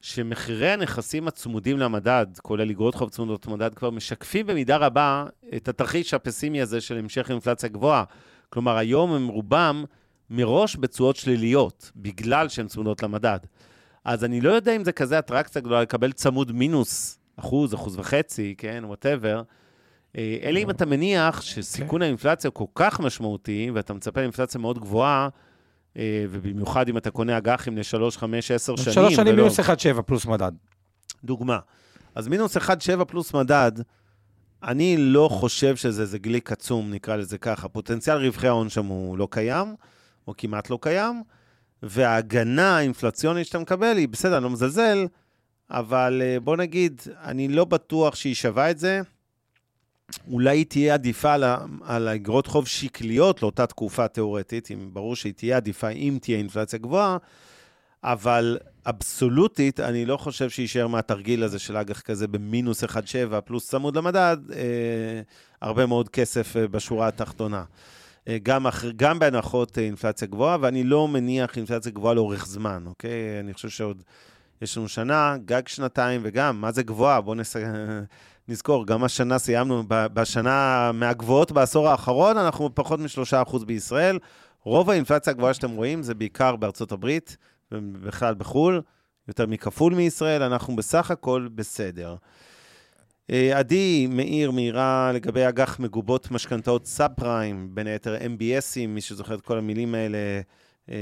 שמחירי הנכסים הצמודים למדד, כולל אגרות חוב צמודות למדד, כבר משקפים במידה רבה את התרחיש הפסימי הזה של המשך אינפלציה גבוהה. כלומר, היום הם רובם מראש בתשואות שליליות, בגלל שהן צמודות למדד. אז אני לא יודע אם זה כזה אטרקציה גדולה לקבל צמוד מינוס אחוז, אחוז וחצי, כן, whatever. אלא אם אתה מניח שסיכון האינפלציה הוא כל כך משמעותי, ואתה מצפה לאינפלציה מאוד גבוהה, אה, ובמיוחד אם אתה קונה אג"חים לשלוש, חמש, עשר שנים. שלוש שנים ולא- מינוס 1.7 פלוס מדד. דוגמה. אז מינוס 1.7 פלוס מדד, אני לא חושב שזה איזה גליק עצום, נקרא לזה ככה. פוטנציאל רווחי ההון שם הוא לא קיים, או כמעט לא קיים, וההגנה האינפלציונית שאתה מקבל היא, בסדר, אני לא מזלזל, אבל אה, בוא נגיד, אני לא בטוח שהיא שווה את זה. אולי היא תהיה עדיפה על, על האגרות חוב שקליות לאותה תקופה תיאורטית, אם ברור שהיא תהיה עדיפה אם תהיה אינפלציה גבוהה, אבל אבסולוטית, אני לא חושב שיישאר מהתרגיל הזה של אג"ח כזה במינוס 1.7 פלוס צמוד למדד, אה, הרבה מאוד כסף אה, בשורה התחתונה. אה, גם, אח, גם בהנחות אה, אינפלציה גבוהה, ואני לא מניח אינפלציה גבוהה לאורך זמן, אוקיי? אני חושב שעוד יש לנו שנה, גג שנתיים, וגם, מה זה גבוהה? בואו נס... נזכור, גם השנה סיימנו, בשנה מהגבוהות בעשור האחרון, אנחנו פחות מ-3% בישראל. רוב האינפלציה הגבוהה שאתם רואים זה בעיקר בארצות הברית, ובכלל בחו"ל, יותר מכפול מישראל, אנחנו בסך הכל בסדר. אה, עדי מאיר מאירה לגבי אג"ח מגובות משכנתאות סאב פריים, בין היתר MBSים, מי שזוכר את כל המילים האלה, אה,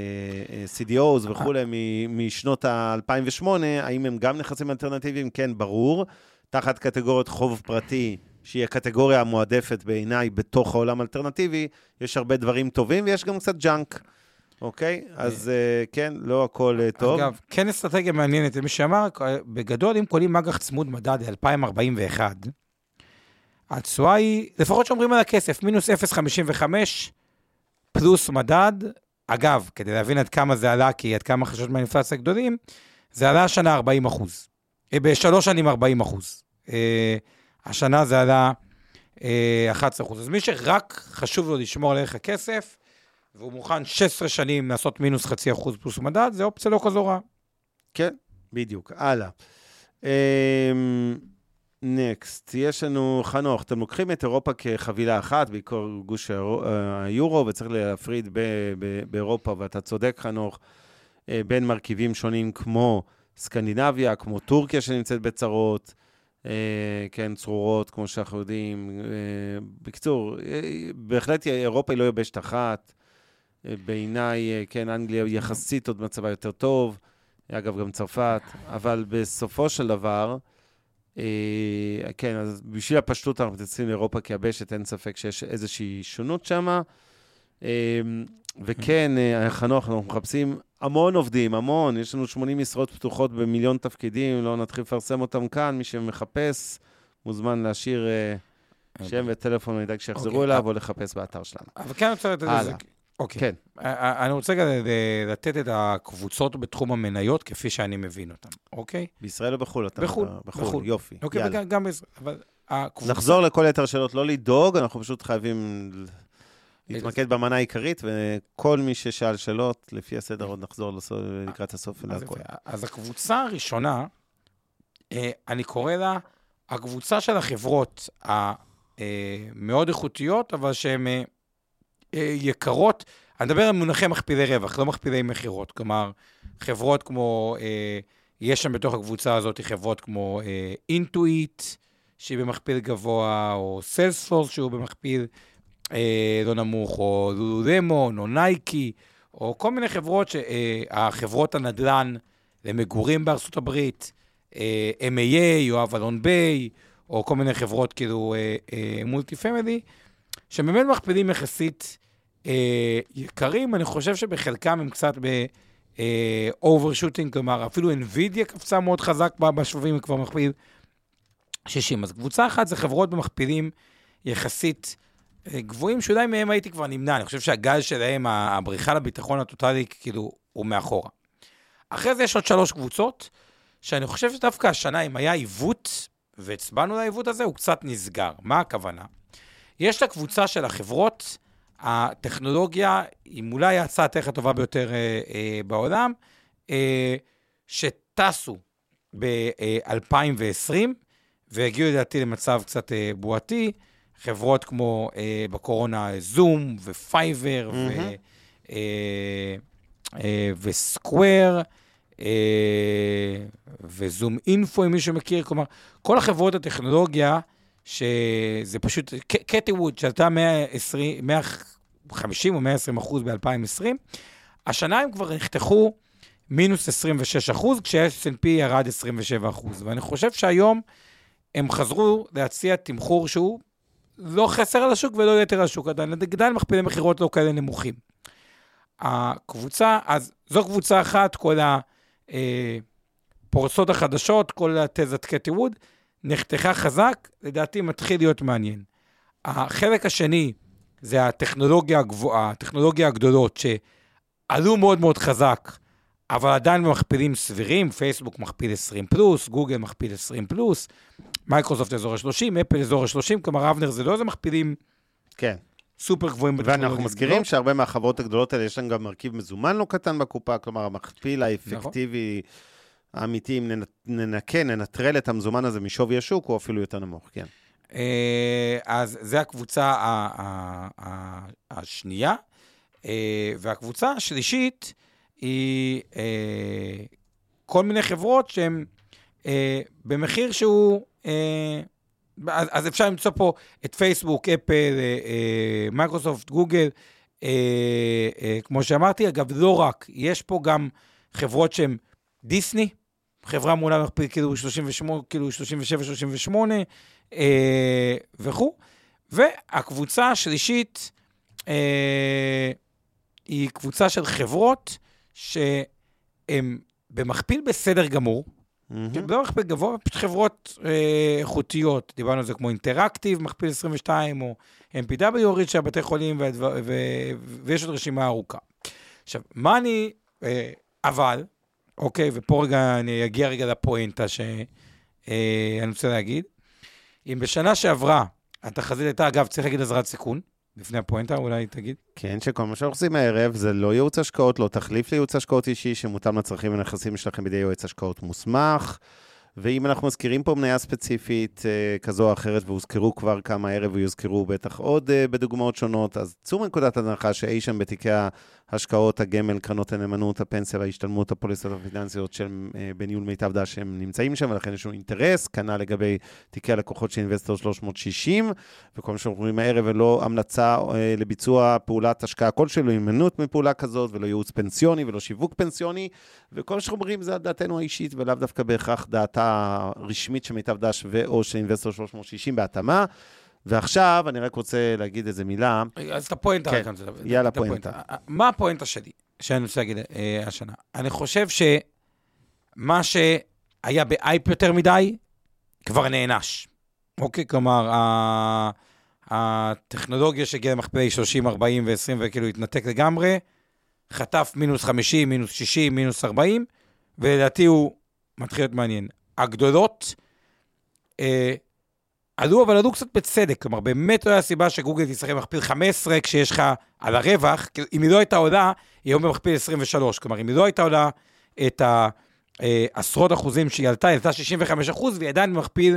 אה, CDOs וכולי, משנות ה-2008, האם הם גם נכסים אלטרנטיביים? כן, ברור. תחת קטגוריית חוב פרטי, שהיא הקטגוריה המועדפת בעיניי בתוך העולם האלטרנטיבי, יש הרבה דברים טובים ויש גם קצת junk, אוקיי? אז אה, כן, לא הכל אה, טוב. אגב, כן אסטרטגיה מעניינת, למי שאמר, בגדול, אם קונים אג"ח צמוד מדד ל-2041, התשואה היא, לפחות שומרים על הכסף, מינוס 0.55 פלוס מדד. אגב, כדי להבין עד כמה זה עלה, כי עד כמה חששות מהאינפלציה גדולים, זה עלה השנה 40 אחוז. אה, בשלוש שנים 40 אחוז. אה, השנה זה עלה אה, 11 אחוז. אז מי שרק חשוב לו לשמור על ערך הכסף, והוא מוכן 16 שנים לעשות מינוס חצי אחוז פלוס מדד, זה אופציה לא כזו רעה. כן, בדיוק. הלאה. נקסט, יש לנו, חנוך, אתם לוקחים את אירופה כחבילה אחת, בעיקר גוש אה, היורו, וצריך להפריד באירופה, ואתה צודק, חנוך, אה, בין מרכיבים שונים כמו סקנדינביה, כמו טורקיה שנמצאת בצרות, אה, כן, צרורות, כמו שאנחנו יודעים. אה, בקיצור, אה, בהחלט אירופה היא לא יבשת אחת. בעיניי, כן, אנגליה יחסית עוד מצבה יותר טוב. אגב, גם צרפת, אבל בסופו של דבר, כן, אז בשביל הפשטות אנחנו מתייחסים לאירופה כיבשת, אין ספק שיש איזושהי שונות שם. וכן, חנוך, אנחנו מחפשים המון עובדים, המון, יש לנו 80 משרות פתוחות במיליון תפקידים, לא נתחיל לפרסם אותם כאן, מי שמחפש מוזמן להשאיר אה, שם וטלפון, נדאג שיחזרו אוקיי. אליו, או לחפש באתר שלנו. אבל כן אני רוצה לתת. לזה... אוקיי. כן. אה, אני רוצה ל- לתת את הקבוצות בתחום המניות כפי שאני מבין אותן, אוקיי? בישראל או בחו"ל? אתה בחו"ל? בחו"ל. בחו"ל, יופי. אוקיי. וגם גם בישראל, אבל הקבוצה... נחזור לכל יתר השאלות, לא לדאוג, אנחנו פשוט חייבים להתמקד במנה העיקרית, וכל מי ששאל שאלות, לפי הסדר עוד נחזור לסוף, לקראת הסוף. יפה. אז הקבוצה הראשונה אה, אני קורא לה הקבוצה של החברות המאוד איכותיות, אבל שהן אה, אה, יקרות. אני מדבר על מונחי מכפילי רווח, לא מכפילי מכירות. כלומר, חברות כמו, אה, יש שם בתוך הקבוצה הזאת חברות כמו אינטואיט, אה, שהיא במכפיל גבוה, או סיילספורס שהוא במכפיל אה, לא נמוך, או לולולמון, או נייקי, או כל מיני חברות, שהחברות אה, הנדל"ן למגורים בארצות הברית, אה, MAA או אבלון ביי, או כל מיני חברות כאילו אה, אה, multi family, שבאמת מכפילים יחסית אה, יקרים, אני חושב שבחלקם הם קצת ב-overshooting, אה, כלומר, אפילו NVIDIA קפצה מאוד חזק בשבבים, כבר מכפיל 60. אז קבוצה אחת זה חברות במכפילים יחסית גבוהים, שאולי מהם הייתי כבר נמנע. אני חושב שהגל שלהם, הבריחה לביטחון הטוטלי, כאילו, הוא מאחורה. אחרי זה יש עוד שלוש קבוצות, שאני חושב שדווקא השנה, אם היה עיוות, והצבענו לעיוות הזה, הוא קצת נסגר. מה הכוונה? יש את הקבוצה של החברות, הטכנולוגיה היא אולי ההצעה איך הטובה ביותר אה, אה, בעולם, אה, שטסו ב-2020, והגיעו לדעתי למצב קצת אה, בועתי, חברות כמו אה, בקורונה זום ופייבר mm-hmm. ו, אה, אה, וסקוואר. אה, וזום אינפו, אם מישהו מכיר, כלומר, כל החברות הטכנולוגיה, שזה פשוט, קטי ווד, שעלתה 120, 150 או 120 אחוז ב-2020, השנה הם כבר נחתכו מינוס 26 אחוז, כשה-S&P ירד 27 אחוז. ואני חושב שהיום הם חזרו להציע תמחור שהוא לא חסר על השוק ולא יתר השוק, עדיין מכפילי מכירות לא כאלה נמוכים. הקבוצה, אז זו קבוצה אחת, כל הפורסות החדשות, כל התזת קטי ווד, נחתכה חזק, לדעתי מתחיל להיות מעניין. החלק השני זה הטכנולוגיה הגבוהה, הטכנולוגיה הגדולות, שעלו מאוד מאוד חזק, אבל עדיין במכפילים סבירים, פייסבוק מכפיל 20 פלוס, גוגל מכפיל 20 פלוס, מייקרוסופט אזור ה-30, אפל אזור ה-30, כלומר, אבנר זה לא איזה מכפילים כן. סופר גבוהים בטכנולוגיה. ואנחנו מזכירים שהרבה מהחברות הגדולות האלה, יש להן גם מרכיב מזומן לא קטן בקופה, כלומר, המכפיל האפקטיבי נכון. האמיתי, אם ננקה, ננטרל את המזומן הזה משווי השוק, הוא אפילו יותר נמוך, כן. אה, אז זה הקבוצה השנייה. אה, והקבוצה השלישית היא אה, כל מיני חברות שהן במחיר שהוא אז, אז אפשר למצוא פה את פייסבוק, אפל, אה, אה, מייקרוסופט, גוגל, אה, כמו שאמרתי. אגב, לא רק, יש פה גם חברות שהן דיסני, חברה מעולה מכפיל כאילו 38, כאילו 37, 38 וכו'. והקבוצה השלישית היא קבוצה של חברות שהן במכפיל בסדר גמור, Mm-hmm. לא מכפיל גבוה, פשוט חברות אה, איכותיות, דיברנו על זה כמו אינטראקטיב, מכפיל 22, או MPW הוריד של בתי חולים, והדבר, ו, ו, ויש עוד רשימה ארוכה. עכשיו, מה אני, אה, אבל, אוקיי, ופה רגע אני אגיע רגע לפואנטה שאני אה, רוצה להגיד. אם בשנה שעברה התחזית הייתה, אגב, צריך להגיד אזהרת סיכון, לפני הפואנטה, אולי תגיד. כן, שכל מה שאנחנו עושים הערב זה לא ייעוץ השקעות, לא תחליף לייעוץ השקעות אישי שמותאם לצרכים ונכסים שלכם בידי יועץ השקעות מוסמך. ואם אנחנו מזכירים פה מניה ספציפית אה, כזו או אחרת, והוזכרו כבר כמה ערב ויוזכרו בטח עוד אה, בדוגמאות שונות, אז צאו מנקודת הנחה שאי שם בתיקי ההשקעות, הגמל, קרנות הנאמנות, הפנסיה וההשתלמות, הפוליסות הפיננסיות שהם אה, בניהול מיטב דש שהם נמצאים שם, ולכן יש לנו אינטרס, כנ"ל לגבי תיקי הלקוחות של אינבסטור 360, וכל מה שאנחנו אומרים הערב, ולא המלצה אה, לביצוע פעולת השקעה כלשהו, הימנעות מפעולה כזאת, ולא ייעוץ פנסיוני ולא שיווק פנסיוני, וכל מה שאנחנו אומרים זה על דעתנו האישית, ולאו דווקא בהכרח דעתה הרשמית של מיטב דש ו/או של אינבסטור 360 בהתאמה. ועכשיו אני רק רוצה להגיד איזה מילה. אז את הפואנטה. כן, יאללה, פואנטה. מה הפואנטה שלי, שאני רוצה להגיד אה, השנה? אני חושב שמה שהיה באייפ יותר מדי, כבר נענש. אוקיי? כלומר, הטכנולוגיה שהגיעה למכפלי 30, 40 ו-20 וכאילו התנתק לגמרי, חטף מינוס 50, מינוס 60, מינוס 40, ולדעתי הוא מתחיל להיות מעניין. הגדולות, אה, עלו, אבל עלו קצת בצדק. כלומר, באמת לא היה סיבה שגוגל תשחק במכפיל 15 כשיש לך על הרווח. אם היא לא הייתה עולה, היא היום במכפיל 23. כלומר, אם היא לא הייתה עולה את אה, עשרות אחוזים שהיא עלתה, היא עלתה 65 אחוז, והיא עדיין במכפיל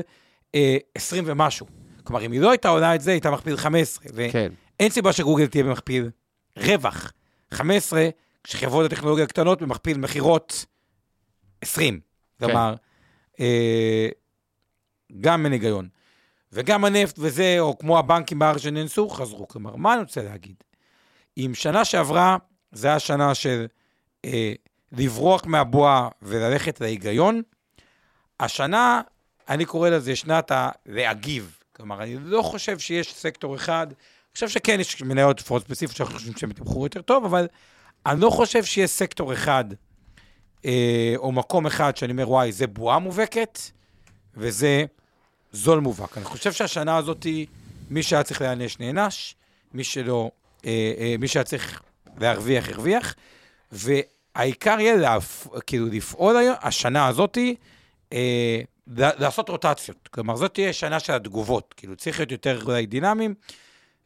אה, 20 ומשהו. כלומר, אם היא לא הייתה עולה את זה, היא הייתה מכפיל 15. ואין כן. סיבה שגוגל תהיה במכפיל רווח. 15, כשחברות הטכנולוגיה הקטנות במכפיל מכירות 20. כן. כלומר, אה, גם אין היגיון. וגם הנפט וזה, או כמו הבנקים בארץ שנאנסו, חזרו. כלומר, מה אני רוצה להגיד? אם שנה שעברה, זה היה שנה של אה, לברוח מהבועה וללכת להיגיון, השנה, אני קורא לזה שנת הלהגיב. כלומר, אני לא חושב שיש סקטור אחד, אני חושב שכן, יש מניות לפחות ספציפיות שאנחנו חושבים שהם יתמכרו יותר טוב, אבל אני לא חושב שיש סקטור אחד, אה, או מקום אחד שאני אומר, וואי, זה בועה מובהקת, וזה זול מובהק. אני חושב שהשנה הזאת, מי שהיה צריך להיענש, נענש, מי שלא, אה, אה, מי שהיה צריך להרוויח, הרוויח, והעיקר יהיה להפ... כאילו לפעול היום, השנה הזאת, אה, לעשות רוטציות. כלומר, זאת תהיה שנה של התגובות. כאילו, צריך להיות יותר אולי דינמיים,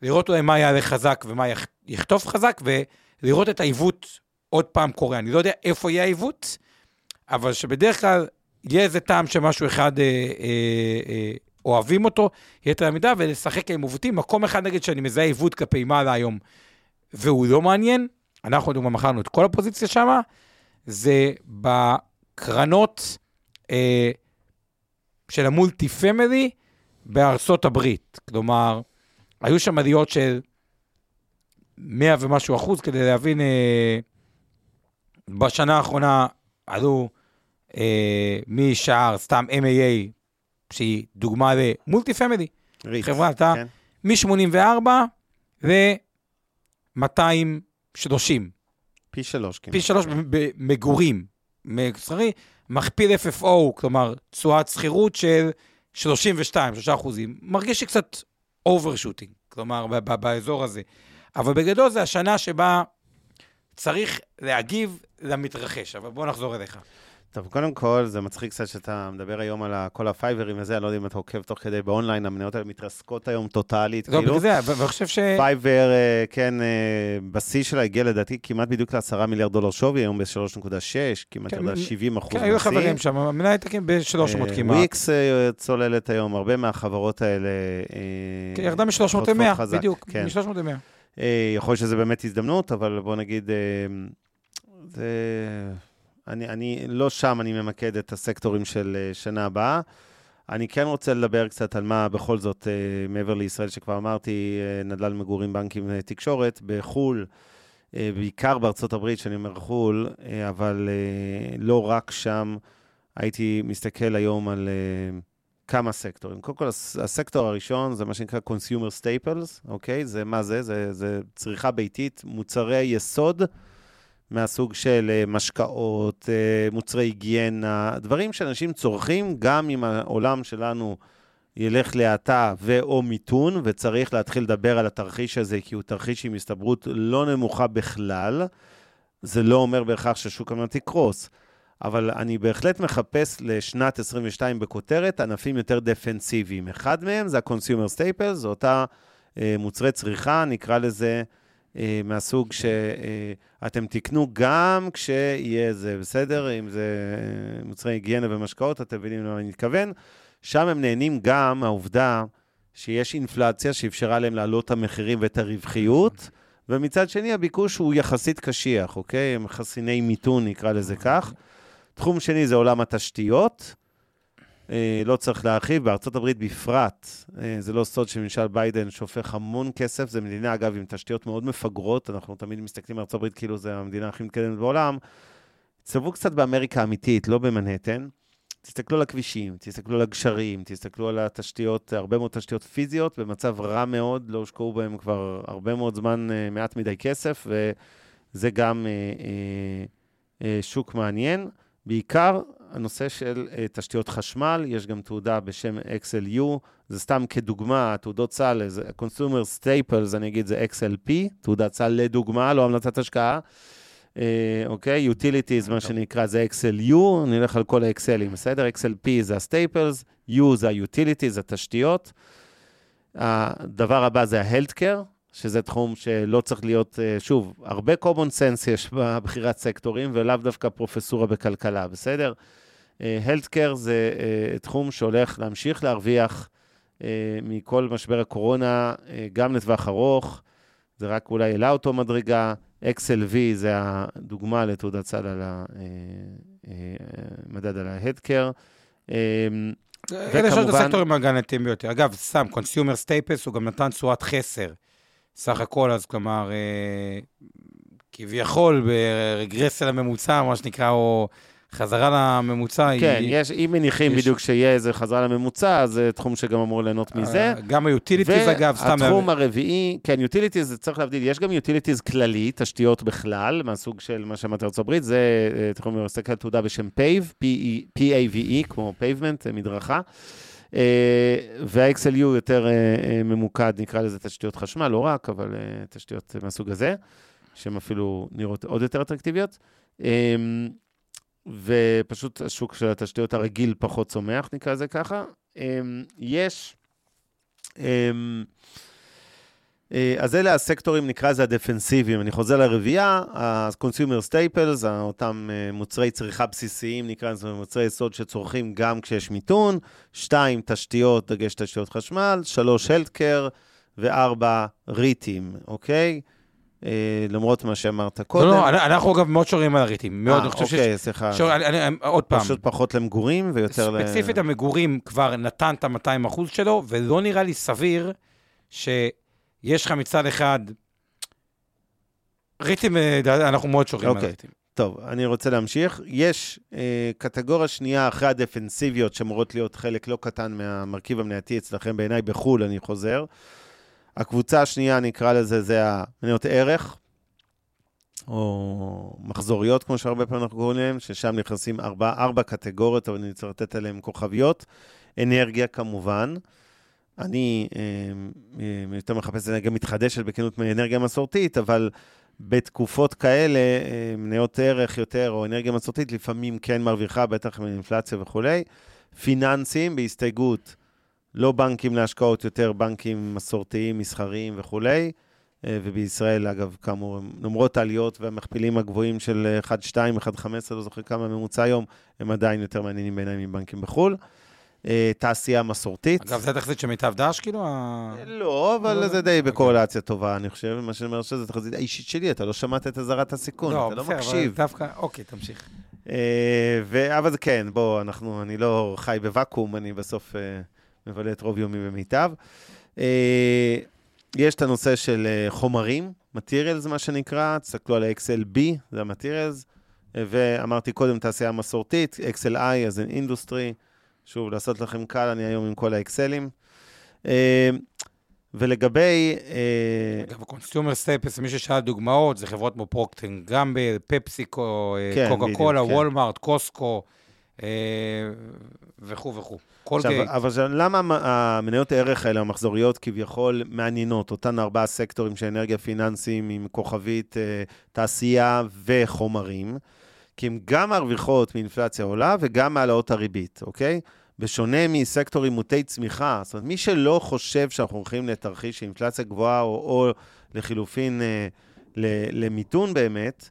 לראות אולי מה יעלה חזק ומה יכ- יכתוב חזק, ולראות את העיוות עוד פעם קורה. אני לא יודע איפה יהיה העיוות, אבל שבדרך כלל יהיה איזה טעם שמשהו אחד אה, אה, אה, אוהבים אותו, יתר המידה, ולשחק עם עיוותים. מקום אחד, נגיד, שאני מזהה עיוות כלפי מעלה היום, והוא לא מעניין, אנחנו לדוגמה מכרנו את כל הפוזיציה שם, זה בקרנות אה, של ה multi family בארצות הברית. כלומר, היו שם עליות של 100 ומשהו אחוז, כדי להבין, אה, בשנה האחרונה עלו אה, משער, סתם MAA, שהיא דוגמה ל multi family. חברה עלתה כן. מ-84 ל-230. פי שלוש כמעט. פי שלוש במגורים. מסחרי, מכפיל FFO, כלומר, תשואת שכירות של 32, 3 אחוזים. מרגיש לי קצת overshooting, כלומר, ב- ב- באזור הזה. אבל בגדול זה השנה שבה צריך להגיב למתרחש. אבל בוא נחזור אליך. טוב, קודם כל, זה מצחיק קצת שאתה מדבר היום על כל הפייברים וזה, אני לא יודע אם אתה עוקב תוך כדי באונליין, המניות האלה מתרסקות היום טוטאלית, לא, כאילו. בגלל זה, ואני חושב ש... פייבר, אה, כן, אה, בשיא שלה הגיע לדעתי כמעט בדיוק ל-10 מיליארד דולר שווי, היום ב-3.6, כמעט כן, ירדה מ- 70 אחוז כן, היו חברים שם, המניה הייתה כן ב-300 כמעט. וויקס אה, צוללת היום, הרבה מהחברות האלה... כן, ירדה מ-300 חוטפות ל-100, חזק, בדיוק, כן. מ-300 ל-100. אה, יכול להיות שזה באמת הזדמנות, אבל בוא נגיד, זה... אני, אני לא שם, אני ממקד את הסקטורים של אה, שנה הבאה. אני כן רוצה לדבר קצת על מה בכל זאת, אה, מעבר לישראל, שכבר אמרתי, אה, נדל"ן מגורים, בנקים ותקשורת, בחו"ל, בעיקר בארצות הברית, שאני אומר חו"ל, אבל לא רק שם, הייתי מסתכל היום על כמה סקטורים. קודם כל, הס- הסקטור הראשון זה מה שנקרא Consumer Staples, אוקיי? זה מה זה? זה, זה צריכה ביתית, מוצרי יסוד מהסוג של אה, משקאות, אה, מוצרי היגיינה, דברים שאנשים צורכים, גם אם העולם שלנו ילך להאטה ו/או מיתון, וצריך להתחיל לדבר על התרחיש הזה, כי הוא תרחיש עם הסתברות לא נמוכה בכלל. זה לא אומר בהכרח ששוק המניות יקרוס. אבל אני בהחלט מחפש לשנת 22 בכותרת ענפים יותר דפנסיביים. אחד מהם זה ה-consumer staples, זה אותה אה, מוצרי צריכה, נקרא לזה, מהסוג שאתם תקנו גם כשיהיה זה, בסדר? אם זה אה, מוצרי היגיינה ומשקאות, אתם מבינים למה אני מתכוון. שם הם נהנים גם מהעובדה שיש אינפלציה שאפשרה להם להעלות את המחירים ואת הרווחיות, ומצד שני הביקוש הוא יחסית קשיח, אוקיי? הם חסיני מיתון, נקרא לזה כך. תחום שני זה עולם התשתיות. אה, לא צריך להרחיב, בארצות הברית בפרט, אה, זה לא סוד שממשל ביידן שופך המון כסף, זו מדינה, אגב, עם תשתיות מאוד מפגרות, אנחנו תמיד מסתכלים על ארצות הברית כאילו זו המדינה הכי מתקדמת בעולם. תסתובבו קצת באמריקה האמיתית, לא במנהטן. תסתכלו על הכבישים, תסתכלו על הגשרים, תסתכלו על התשתיות, הרבה מאוד תשתיות פיזיות, במצב רע מאוד, לא הושקעו בהם כבר הרבה מאוד זמן, אה, מעט מדי כסף, וזה גם שוק מעניין. בעיקר הנושא של uh, תשתיות חשמל, יש גם תעודה בשם XLU, זה סתם כדוגמה, תעודות סל, זה Consumer Staples, אני אגיד, זה XLP, תעודת סל לדוגמה, לא המלצת השקעה. אה, אוקיי, uh, okay, Utilities, מה שנקרא, זה XLU, אני אלך על כל ה-XLים, בסדר? XLP זה ה-Staples, U זה ה-Utilities, התשתיות. הדבר הבא זה ה-Healthcare, שזה תחום שלא צריך להיות, אה, שוב, הרבה common sense יש בבחירת סקטורים, ולאו דווקא פרופסורה בכלכלה, בסדר? הלטקר זה תחום שהולך להמשיך להרוויח מכל משבר הקורונה, גם לטווח ארוך, זה רק אולי העלה אותו מדרגה. XLV זה הדוגמה לתעודת סל על המדד על ה healthcare. אלה שלושת הסקטורים הגנתיים ביותר. אגב, סתם, consumer staples הוא גם נתן תשואת חסר. סך הכל, אז כלומר, אה, כביכול ברגרסיה לממוצע, מה שנקרא, או חזרה לממוצע כן, היא... יש, אם מניחים יש... בדיוק שיהיה איזה חזרה לממוצע, זה תחום שגם אמור ליהנות מזה. אה, גם ה utilities, אגב, סתם... והתחום הרביעי, כן, utilities, צריך להבדיל, יש גם utilities כללי, תשתיות בכלל, מהסוג של מה שאמרת ארצות הברית, זה אה, תחום מסתכל על תעודה בשם PAVE, P-A-V-E, כמו pavement, מדרכה. אה, וה-XLU יותר ממוקד, נקרא לזה תשתיות חשמל, לא רק, אבל תשתיות מהסוג הזה, שהן אפילו נראות עוד יותר אטרקטיביות. ופשוט השוק של התשתיות הרגיל פחות צומח, נקרא לזה ככה. אמ, יש... אמ, אה, אז אלה הסקטורים, נקרא לזה הדפנסיביים. אני חוזר לרביעייה, ה-consumer staples, אותם אה, מוצרי צריכה בסיסיים, נקרא לזה מוצרי יסוד שצורכים גם כשיש מיתון. שתיים, תשתיות, דגש תשתיות חשמל. שלוש, healthcare. וארבע, ריטים, אוקיי? אה, למרות מה שאמרת קודם. לא, לא, אנחנו אגב מאוד שורים על הריטים. מאוד, אה, אוקיי, סליחה. עוד פעם. פשוט פחות למגורים ויותר ל... ספציפית המגורים כבר נתן את ה-200 אחוז שלו, ולא נראה לי סביר שיש לך מצד אחד... ריטים, אה, אנחנו מאוד שורים על אוקיי. ריטים. טוב, אני רוצה להמשיך. יש אה, קטגוריה שנייה אחרי הדפנסיביות, שאמורות להיות חלק לא קטן מהמרכיב המנייתי אצלכם, בעיניי בחו"ל, אני חוזר. הקבוצה השנייה, נקרא לזה, זה המניות ערך, או מחזוריות, כמו שהרבה פעמים אנחנו קוראים להן, ששם נכנסים ארבע, ארבע קטגוריות, אבל אני צריך לתת עליהן כוכביות. אנרגיה, כמובן. אני אה, יותר מחפש אנרגיה מתחדשת בכנות מאנרגיה מסורתית, אבל בתקופות כאלה, אה, מניות ערך יותר, או אנרגיה מסורתית, לפעמים כן מרוויחה, בטח מאינפלציה וכולי. פיננסים, בהסתייגות, לא בנקים להשקעות, יותר בנקים מסורתיים, מסחריים וכולי. אה, ובישראל, אגב, כאמור, למרות העליות והמכפילים הגבוהים של 1.2, 1.15, לא זוכר כמה ממוצע היום, הם עדיין יותר מעניינים בעיניי מבנקים בחו"ל. אה, תעשייה מסורתית. אגב, זה התחזית של מיטב דש, כאילו? לא, אבל לא, זה די אוקיי. בקורלציה טובה, אני חושב. מה שאני אומר שזו תחזית האישית שלי, אתה לא שמעת את אזהרת הסיכון, לא, אתה לא מקשיב. לא, דווקא, אוקיי, תמשיך. אה, אבל כן, בוא, אנחנו, אני לא חי בוואקום, אני בסוף... מבלה את רוב יומי במיטב. אה, יש את הנושא של אה, חומרים, materials מה שנקרא, תסתכלו על ה-XLB, זה ה-materials, אה, ואמרתי קודם, תעשייה מסורתית, XLI, אז אין אינדוסטרי. שוב, לעשות לכם קל, אני היום עם כל האקסלים. ולגבי... אגב, ה consumer staples, מי ששאל דוגמאות, זה חברות כמו פרוקטר אנד גמבל, פפסיקו, כן, קוקה קולה. וולמארט, קוסטקו וכו' וכו'. קולגייט. אבל למה המניות הערך האלה, המחזוריות, כביכול מעניינות, אותן ארבעה סקטורים של אנרגיה פיננסיים עם כוכבית, אה, תעשייה וחומרים? כי הן גם מרוויחות מאינפלציה עולה וגם מהעלאות הריבית, אוקיי? בשונה מסקטורים מוטי צמיחה, זאת אומרת, מי שלא חושב שאנחנו הולכים לתרחיש של אינפלציה גבוהה, או, או לחילופין אה, למיתון באמת,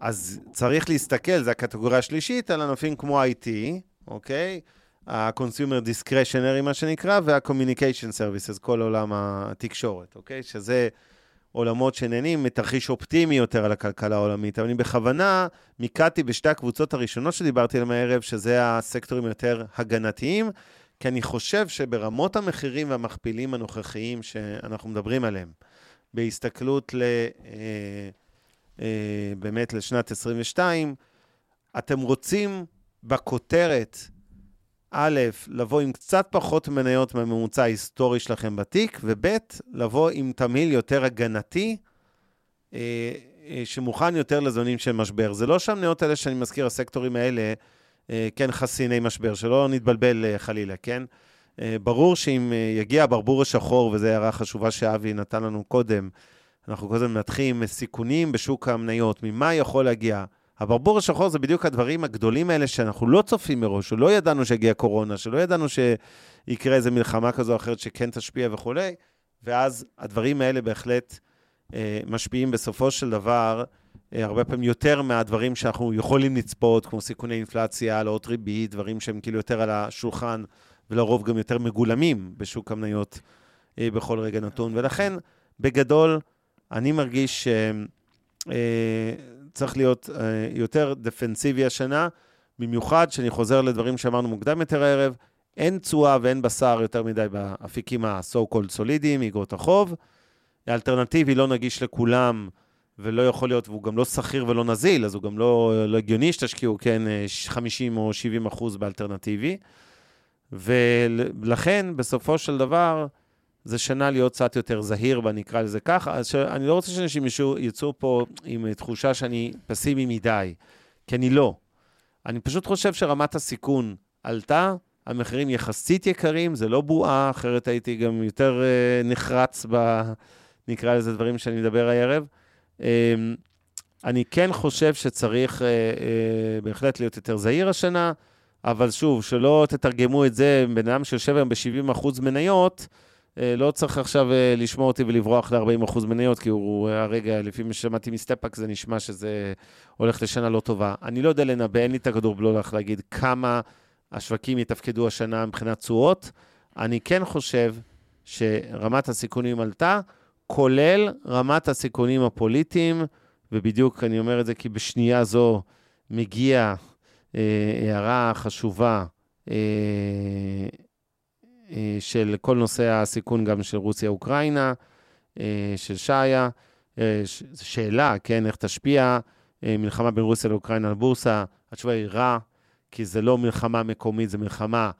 אז צריך להסתכל, זו הקטגוריה השלישית, על ענפים כמו IT, אוקיי? ה-consumer discretionary, מה שנקרא, וה-communication services, כל עולם התקשורת, אוקיי? שזה עולמות שנהנים מתרחיש אופטימי יותר על הכלכלה העולמית. אבל אני בכוונה מיקדתי בשתי הקבוצות הראשונות שדיברתי עליהן הערב, שזה הסקטורים יותר הגנתיים, כי אני חושב שברמות המחירים והמכפילים הנוכחיים שאנחנו מדברים עליהם, בהסתכלות ל... אה, אה, באמת לשנת 22, אתם רוצים בכותרת א', לבוא עם קצת פחות מניות מהממוצע ההיסטורי שלכם בתיק, וב', לבוא עם תמהיל יותר הגנתי, אה, אה, שמוכן יותר לזונים של משבר. זה לא שהמניות האלה שאני מזכיר, הסקטורים האלה, אה, כן חסיני משבר, שלא נתבלבל חלילה, כן? ברור שאם יגיע הברבור השחור, וזו הערה חשובה שאבי נתן לנו קודם, אנחנו קודם מנתחים סיכונים בשוק המניות, ממה יכול להגיע? הברבור השחור זה בדיוק הדברים הגדולים האלה שאנחנו לא צופים מראש, שלא ידענו שיגיע קורונה, שלא ידענו שיקרה איזו מלחמה כזו או אחרת שכן תשפיע וכולי, ואז הדברים האלה בהחלט אה, משפיעים בסופו של דבר, אה, הרבה פעמים יותר מהדברים שאנחנו יכולים לצפות, כמו סיכוני אינפלציה, העלאות ריבית, דברים שהם כאילו יותר על השולחן, ולרוב גם יותר מגולמים בשוק המניות אה, בכל רגע נתון. ולכן, בגדול, אני מרגיש שצריך להיות יותר דפנסיבי השנה, במיוחד שאני חוזר לדברים שאמרנו מוקדם יותר הערב, אין תשואה ואין בשר יותר מדי באפיקים ה-so called סולידיים, איגרות החוב. האלטרנטיבי לא נגיש לכולם, ולא יכול להיות, והוא גם לא שכיר ולא נזיל, אז הוא גם לא, לא הגיוני שתשקיעו, כן, 50 או 70 אחוז באלטרנטיבי. ולכן, בסופו של דבר, זה שנה להיות קצת יותר זהיר, ואני אקרא לזה ככה. אז אני לא רוצה שאנשים יצאו פה עם תחושה שאני פסימי מדי, כי אני לא. אני פשוט חושב שרמת הסיכון עלתה, המחירים יחסית יקרים, זה לא בועה, אחרת הייתי גם יותר uh, נחרץ ב... נקרא לזה דברים שאני מדבר הערב. Um, אני כן חושב שצריך uh, בהחלט להיות יותר זהיר השנה, אבל שוב, שלא תתרגמו את זה, בן אדם שיושב היום ב-70% מניות, לא צריך עכשיו uh, לשמוע אותי ולברוח ל-40% מניות, כי הוא הרגע, לפי מה ששמעתי מסטפאק, זה נשמע שזה הולך לשנה לא טובה. אני לא יודע לנבא, אין לי את הכדור בלולח להגיד כמה... השווקים יתפקדו השנה מבחינת תשואות. אני כן חושב שרמת הסיכונים עלתה, כולל רמת הסיכונים הפוליטיים, ובדיוק אני אומר את זה כי בשנייה זו מגיעה אה, הערה חשובה אה, אה, של כל נושא הסיכון גם של רוסיה-אוקראינה, אה, של שעיה. אה, שאלה, כן, איך תשפיע אה, מלחמה בין רוסיה לאוקראינה על בורסה? התשובה היא רע. כי זה לא מלחמה מקומית, זה מלחמה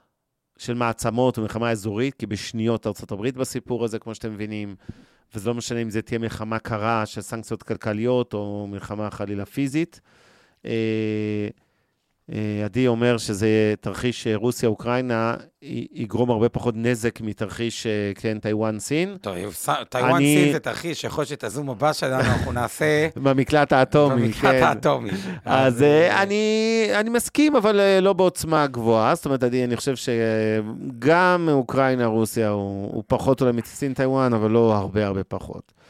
של מעצמות ומלחמה אזורית, כי בשניהם ארה"ב בסיפור הזה, כמו שאתם מבינים, וזה לא משנה אם זה תהיה מלחמה קרה של סנקציות כלכליות או מלחמה חלילה פיזית. אה, עדי אומר שזה תרחיש רוסיה-אוקראינה יגרום הרבה פחות נזק מתרחיש, אה, כן, טיוואן-סין. טיוואן-סין. זה תרחיש שיכול להיות שאת הזום הבא שלנו אנחנו נעשה... במקלט האטומי, במקלט כן. האטומי. אז אה, אני, אני מסכים, אבל לא בעוצמה גבוהה. זאת אומרת, עדי, אני חושב שגם אוקראינה-רוסיה הוא, הוא פחות אולי מסין טיוואן, אבל לא הרבה הרבה פחות.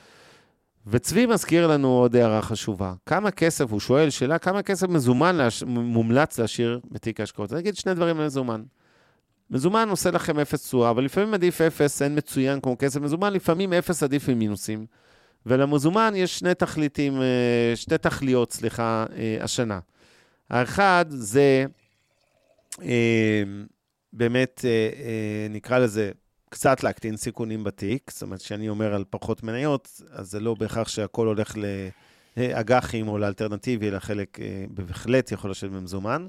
וצבי מזכיר לנו עוד הערה חשובה. כמה כסף, הוא שואל שאלה, כמה כסף מזומן להש... מומלץ להשאיר בתיק ההשקעות? אני אגיד שני דברים על מזומן. מזומן עושה לכם אפס תשואה, אבל לפעמים עדיף אפס, אין מצוין כמו כסף מזומן, לפעמים אפס עדיף עם מינוסים. ולמזומן יש שני תכליתים, אה, שתי תכליות, סליחה, אה, השנה. האחד זה אה, באמת, נקרא לזה, קצת להקטין סיכונים בתיק, זאת אומרת, כשאני אומר על פחות מניות, אז זה לא בהכרח שהכל הולך לאג"חים או לאלטרנטיבי, אלא חלק אה, בהחלט יכול לשבת במזומן.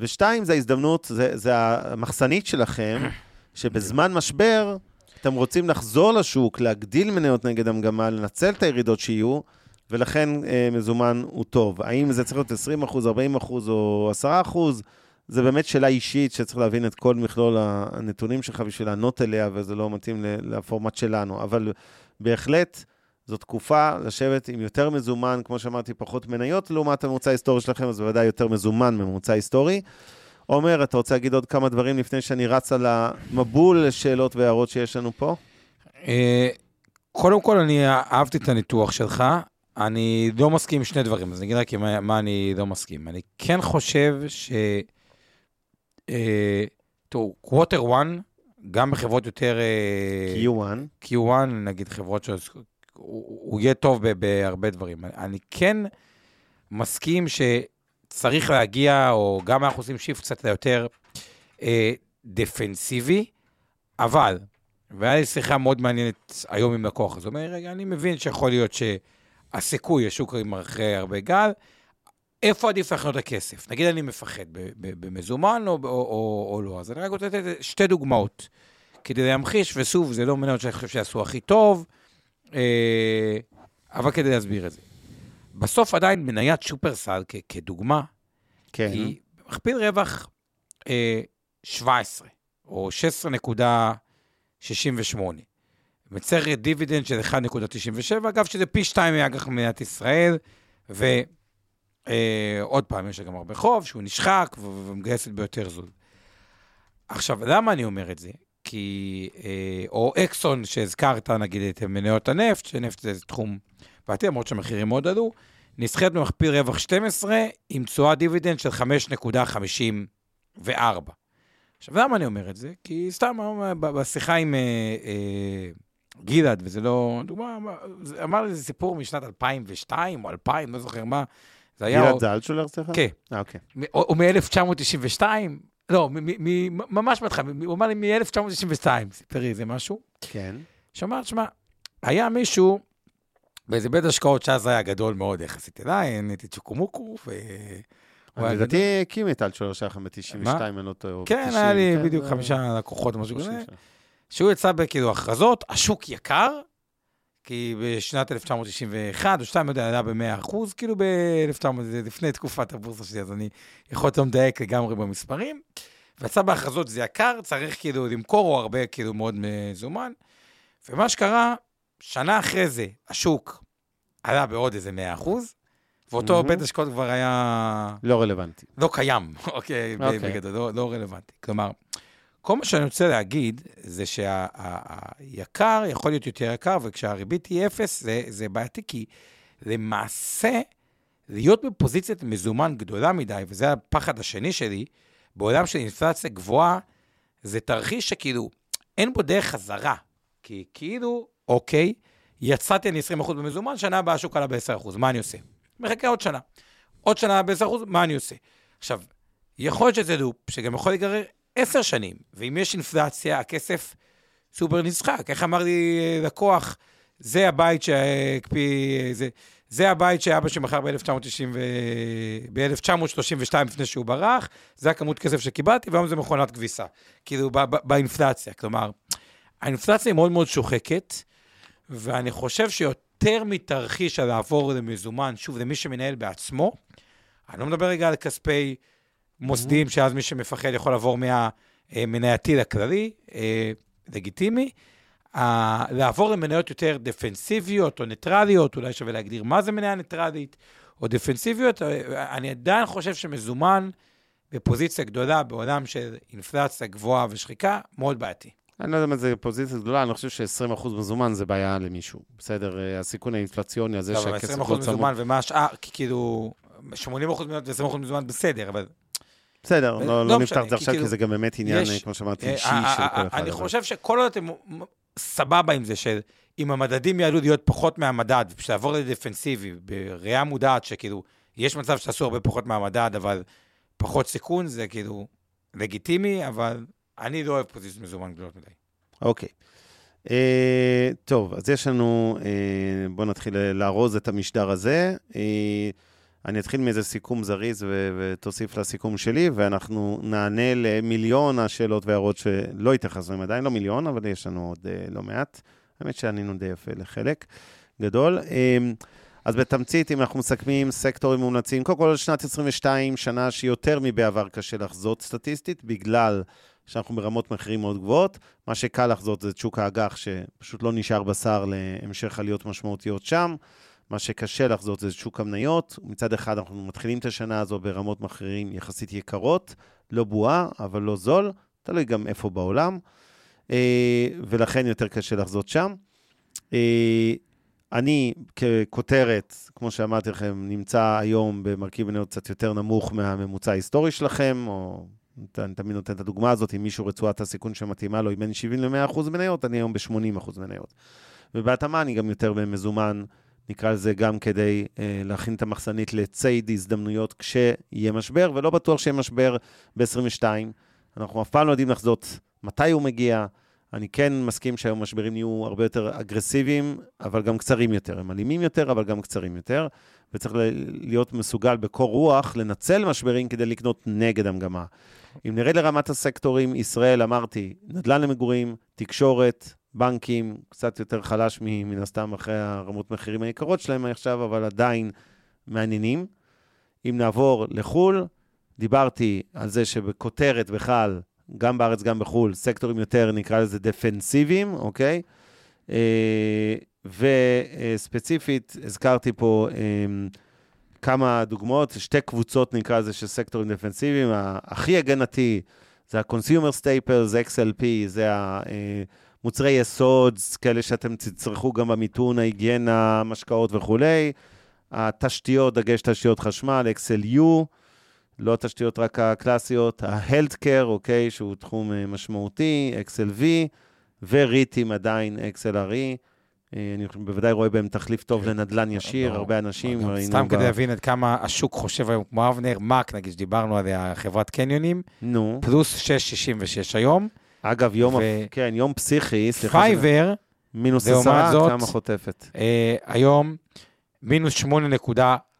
ושתיים, זה ההזדמנות, זה, זה המחסנית שלכם, שבזמן משבר אתם רוצים לחזור לשוק, להגדיל מניות נגד המגמה, לנצל את הירידות שיהיו, ולכן אה, מזומן הוא טוב. האם זה צריך להיות 20 40 או 10 זה באמת שאלה אישית שצריך להבין את כל מכלול הנתונים שלך בשביל לענות אליה, וזה לא מתאים לפורמט שלנו. אבל בהחלט, זו תקופה לשבת עם יותר מזומן, כמו שאמרתי, פחות מניות, לעומת הממוצע ההיסטורי שלכם, אז בוודאי יותר מזומן מממוצע היסטורי. עומר, אתה רוצה להגיד עוד כמה דברים לפני שאני רץ על המבול לשאלות והערות שיש לנו פה? אה, קודם כל, אני אהבתי את הניתוח שלך. אני לא מסכים עם שני דברים, אז אני אגיד רק מה, מה אני לא מסכים. אני כן חושב ש... אה, תראו, quarter 1, גם בחברות יותר... אה, Q1. Q1, נגיד חברות שהוא יהיה טוב בהרבה דברים. אני כן מסכים שצריך להגיע, או גם אנחנו עושים shift קצת יותר אה, דפנסיבי, אבל, והיה לי שיחה מאוד מעניינת היום עם לקוח, אז הוא אומר, רגע, אני מבין שיכול להיות שהסיכוי, השוק אחרי הרבה גל, איפה עדיף לקנות את הכסף? נגיד אני מפחד במזומן או, או, או, או לא, אז אני רק רוצה לתת שתי דוגמאות כדי להמחיש, ושוב, זה לא מניות שאני חושב שיעשו הכי טוב, אה, אבל כדי להסביר את זה. בסוף עדיין מניית שופרסל כ- כדוגמה, כן. היא מכפיל רווח אה, 17, או 16.68. מצרת דיבידנד של 1.97, אגב, שזה פי 2 מאג"ח במדינת ישראל, ו... אה, עוד פעם, יש לה גם הרבה חוב, שהוא נשחק ומגייסת ביותר זול. עכשיו, למה אני אומר את זה? כי אה, או אקסון, שהזכרת, נגיד, את מניות הנפט, שנפט זה תחום בעייתי, למרות שהמחירים מאוד עלו, נסחרת במכפיל רווח 12 עם תשואה דיבידנד של 5.54. עכשיו, למה אני אומר את זה? כי סתם אה, בשיחה עם אה, אה, גלעד, וזה לא, דוגמה, אמר לי, זה סיפור משנת 2002 או 2000, לא זוכר מה. זה היה... גלעד זה אלטשולר, סליחה? כן. אה, אוקיי. או מ-1992, לא, ממש בהתחלה, הוא אמר לי מ-1992, סיפר איזה משהו. כן. שאמר, שמע, היה באיזה בית השקעות שאז היה גדול מאוד יחסית אליי, נהייתי צ'וקומוקו, ו... הוא לדעתי. הקים את אלטשולר שלכם ב-92, אני לא טועה. כן, היה לי 90, כן, בדיוק זה- חמישה לקוחות, משהו 30 כזה. שנה. שהוא יצא בכאילו הכרזות, השוק יקר, כי בשנת 1991 או 2, לא יודע, היה ב-100 אחוז, כאילו ב-1900, זה לפני תקופת הבורסה שלי, אז אני יכול להיות לא מדייק לגמרי במספרים. ויצא בהכרזות זה יקר, צריך כאילו למכור, או הרבה כאילו מאוד מזומן. ומה שקרה, שנה אחרי זה, השוק עלה בעוד איזה 100 אחוז, ואותו מהמם. בית השקעות כבר היה לא רלוונטי. לא קיים, אוקיי, אוקיי. בגדול, לא, לא רלוונטי. כלומר, כל מה שאני רוצה להגיד זה שהיקר יכול להיות יותר יקר, וכשהריבית היא אפס, זה, זה בעייתי, כי למעשה, להיות בפוזיציית מזומן גדולה מדי, וזה הפחד השני שלי, בעולם של אינפלציה גבוהה, זה תרחיש שכאילו, אין בו דרך חזרה. כי כאילו, אוקיי, יצאתי אני 20% במזומן, שנה הבאה השוק עלה ב-10%, מה אני עושה? מחכה עוד שנה. עוד שנה ב-10%, מה אני עושה? עכשיו, יכול להיות שזה לופ שגם יכול להיגרר עשר שנים, ואם יש אינפלציה, הכסף סופר נשחק. איך אמר לי לקוח, זה הבית שהקפיא, זה, זה הבית שאבא שמכר ב-1990 ו... ב-1932 לפני שהוא ברח, זה הכמות כסף שקיבלתי, והיום זה מכונת כביסה. כאילו, ב- ב- באינפלציה. כלומר, האינפלציה היא מאוד מאוד שוחקת, ואני חושב שיותר מתרחיש על לעבור למזומן, שוב, למי שמנהל בעצמו, אני לא מדבר רגע על כספי מוסדיים, שאז מי שמפחד יכול לעבור מהמנייתי לכללי, אה, לגיטימי. אה, לעבור למניות יותר דפנסיביות או ניטרליות, אולי שווה להגדיר מה זה מניה ניטרלית או דפנסיביות. אה, אני עדיין חושב שמזומן בפוזיציה גדולה בעולם של אינפלציה גבוהה ושחיקה, מאוד בעייתי. אני לא יודע מה זה פוזיציה גדולה, אני חושב ש-20% מזומן זה בעיה למישהו. בסדר, אה, הסיכון האינפלציוני הזה לא, אבל שהכסף 20% לא צמוד. מזומן ומה השאר, כאילו, 80% מניות ו-20% מזומן בסדר, אבל בסדר, לא לא לא משנה, נפתח את זה עכשיו, כאילו, כי זה גם באמת עניין, יש- אה, כמו שאמרתי, אה, אישי אה, של אה, כל אחד. אני חושב שכל עוד אתם סבבה עם זה, שאם המדדים יעלו להיות פחות מהמדד, ופשוט לעבור לדפנסיבי, בראייה מודעת שכאילו, יש מצב שתעשו הרבה פחות מהמדד, אבל פחות סיכון, זה כאילו לגיטימי, אבל אני לא אוהב פוזיציות מזומן גדולות מדי. אוקיי. אה, טוב, אז יש לנו, אה, בואו נתחיל לארוז את המשדר הזה. אה, אני אתחיל מאיזה סיכום זריז ו- ותוסיף לסיכום שלי, ואנחנו נענה למיליון השאלות והערות שלא התייחסנו אליהם עדיין, לא מיליון, אבל יש לנו עוד אה, לא מעט. האמת שענינו די יפה לחלק גדול. אה, אז בתמצית, אם אנחנו מסכמים סקטורים מומלצים, קודם כל שנת 22, שנה שיותר מבעבר קשה לחזות סטטיסטית, בגלל שאנחנו ברמות מחירים מאוד גבוהות. מה שקל לחזות זה את שוק האג"ח, שפשוט לא נשאר בשר להמשך עליות משמעותיות שם. מה שקשה לחזות זה שוק המניות. מצד אחד, אנחנו מתחילים את השנה הזו ברמות מחירים יחסית יקרות, לא בועה, אבל לא זול, תלוי גם איפה בעולם, אה, ולכן יותר קשה לחזות שם. אה, אני, ככותרת, כמו שאמרתי לכם, נמצא היום במרכיב מניות קצת יותר נמוך מהממוצע ההיסטורי שלכם, או אני תמיד נותן את הדוגמה הזאת, אם מישהו רצועת הסיכון שמתאימה לו היא בין 70 ל-100% מניות, אני היום ב-80% מניות. ובהתאמה אני גם יותר במזומן, נקרא לזה גם כדי אה, להכין את המחסנית לציד הזדמנויות כשיהיה משבר, ולא בטוח שיהיה משבר ב-22. אנחנו אף פעם לא יודעים לחזות מתי הוא מגיע. אני כן מסכים שהיום משברים יהיו הרבה יותר אגרסיביים, אבל גם קצרים יותר. הם אלימים יותר, אבל גם קצרים יותר. וצריך להיות מסוגל בקור רוח לנצל משברים כדי לקנות נגד המגמה. אם נרד לרמת הסקטורים, ישראל, אמרתי, נדל"ן למגורים, תקשורת, בנקים, קצת יותר חלש מן הסתם אחרי הרמות מחירים היקרות שלהם עכשיו, אבל עדיין מעניינים. אם נעבור לחו"ל, דיברתי על זה שבכותרת בכלל, גם בארץ, גם בחו"ל, סקטורים יותר, נקרא לזה דפנסיביים, אוקיי? אה, וספציפית, הזכרתי פה אה, כמה דוגמאות, שתי קבוצות, נקרא לזה, של סקטורים דפנסיביים. הכי הגנתי זה ה-consumer staples, XLP, זה המוצרי יסוד, כאלה שאתם תצטרכו גם במיתון, ההיגיינה, משקאות וכולי. התשתיות, דגש תשתיות חשמל, XLU, לא התשתיות רק הקלאסיות, ה-Healthcare, אוקיי, שהוא תחום אה, משמעותי, XLV, וריטים עדיין, XLRE. אה, אני בוודאי רואה בהם תחליף טוב לנדל"ן ישיר, הרבה אנשים ראינו... סתם כדי להבין עד כמה השוק חושב היום, כמו אבנר, MAC, נגיד, שדיברנו על חברת קניונים, נו. פלוס 6.66 היום. אגב, יום, ו- כן, יום פסיכי, סליחה, פייבר, מינוס עשרה, כמה חוטפת. אה, היום מינוס 8.15.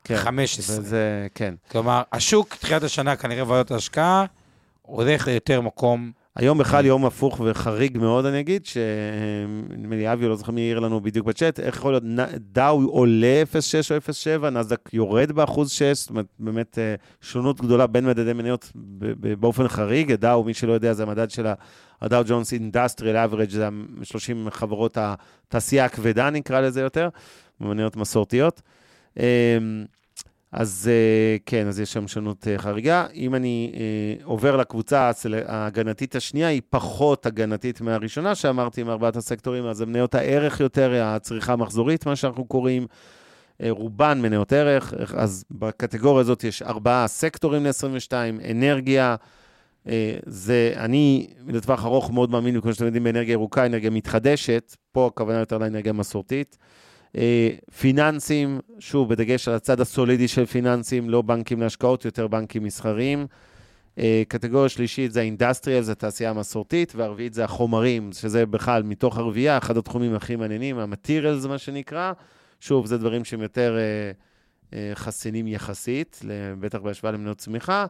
כן, וזה, כן. כלומר, השוק, תחילת השנה, כנראה ועדות ההשקעה, הולך ליותר מקום. היום בכלל יום הפוך וחריג מאוד, אני אגיד, שנדמה לי אבי, לא זוכר מי העיר לנו בדיוק בצ'אט, איך יכול להיות, דאו עולה 0.6 או 0.7, נסדק יורד באחוז 6, זאת אומרת, באמת אה, שונות גדולה בין מדדי מניות באופן חריג. דאו, מי שלא יודע, זה המדד של הדאו ג'ונס אינדסטריאל אברג', זה ה-30 חברות התעשייה הכבדה, נקרא לזה יותר, מניות מסורתיות. אז אה, כן, אז יש שם שונות אה, חריגה. אם אני אה, עובר לקבוצה ההגנתית השנייה, היא פחות הגנתית מהראשונה שאמרתי, מארבעת הסקטורים, אז זה מניות הערך יותר, הצריכה המחזורית, מה שאנחנו קוראים. רובן מניות ערך, אז בקטגוריה הזאת יש ארבעה סקטורים ל-22, אנרגיה, זה, אני לטווח ארוך מאוד מאמין, כמו שאתם יודעים, באנרגיה ירוקה, אנרגיה מתחדשת, פה הכוונה יותר לאנרגיה מסורתית. אה, פיננסים, שוב, בדגש על הצד הסולידי של פיננסים, לא בנקים להשקעות, יותר בנקים מסחריים. אה, קטגוריה שלישית זה האינדסטריאל, זה התעשייה המסורתית, והרביעית זה החומרים, שזה בכלל מתוך הרביעייה, אחד התחומים הכי מעניינים, המטריאל זה מה שנקרא. שוב, זה דברים שהם יותר אה, חסינים יחסית, בטח בהשוואה למניות צמיחה.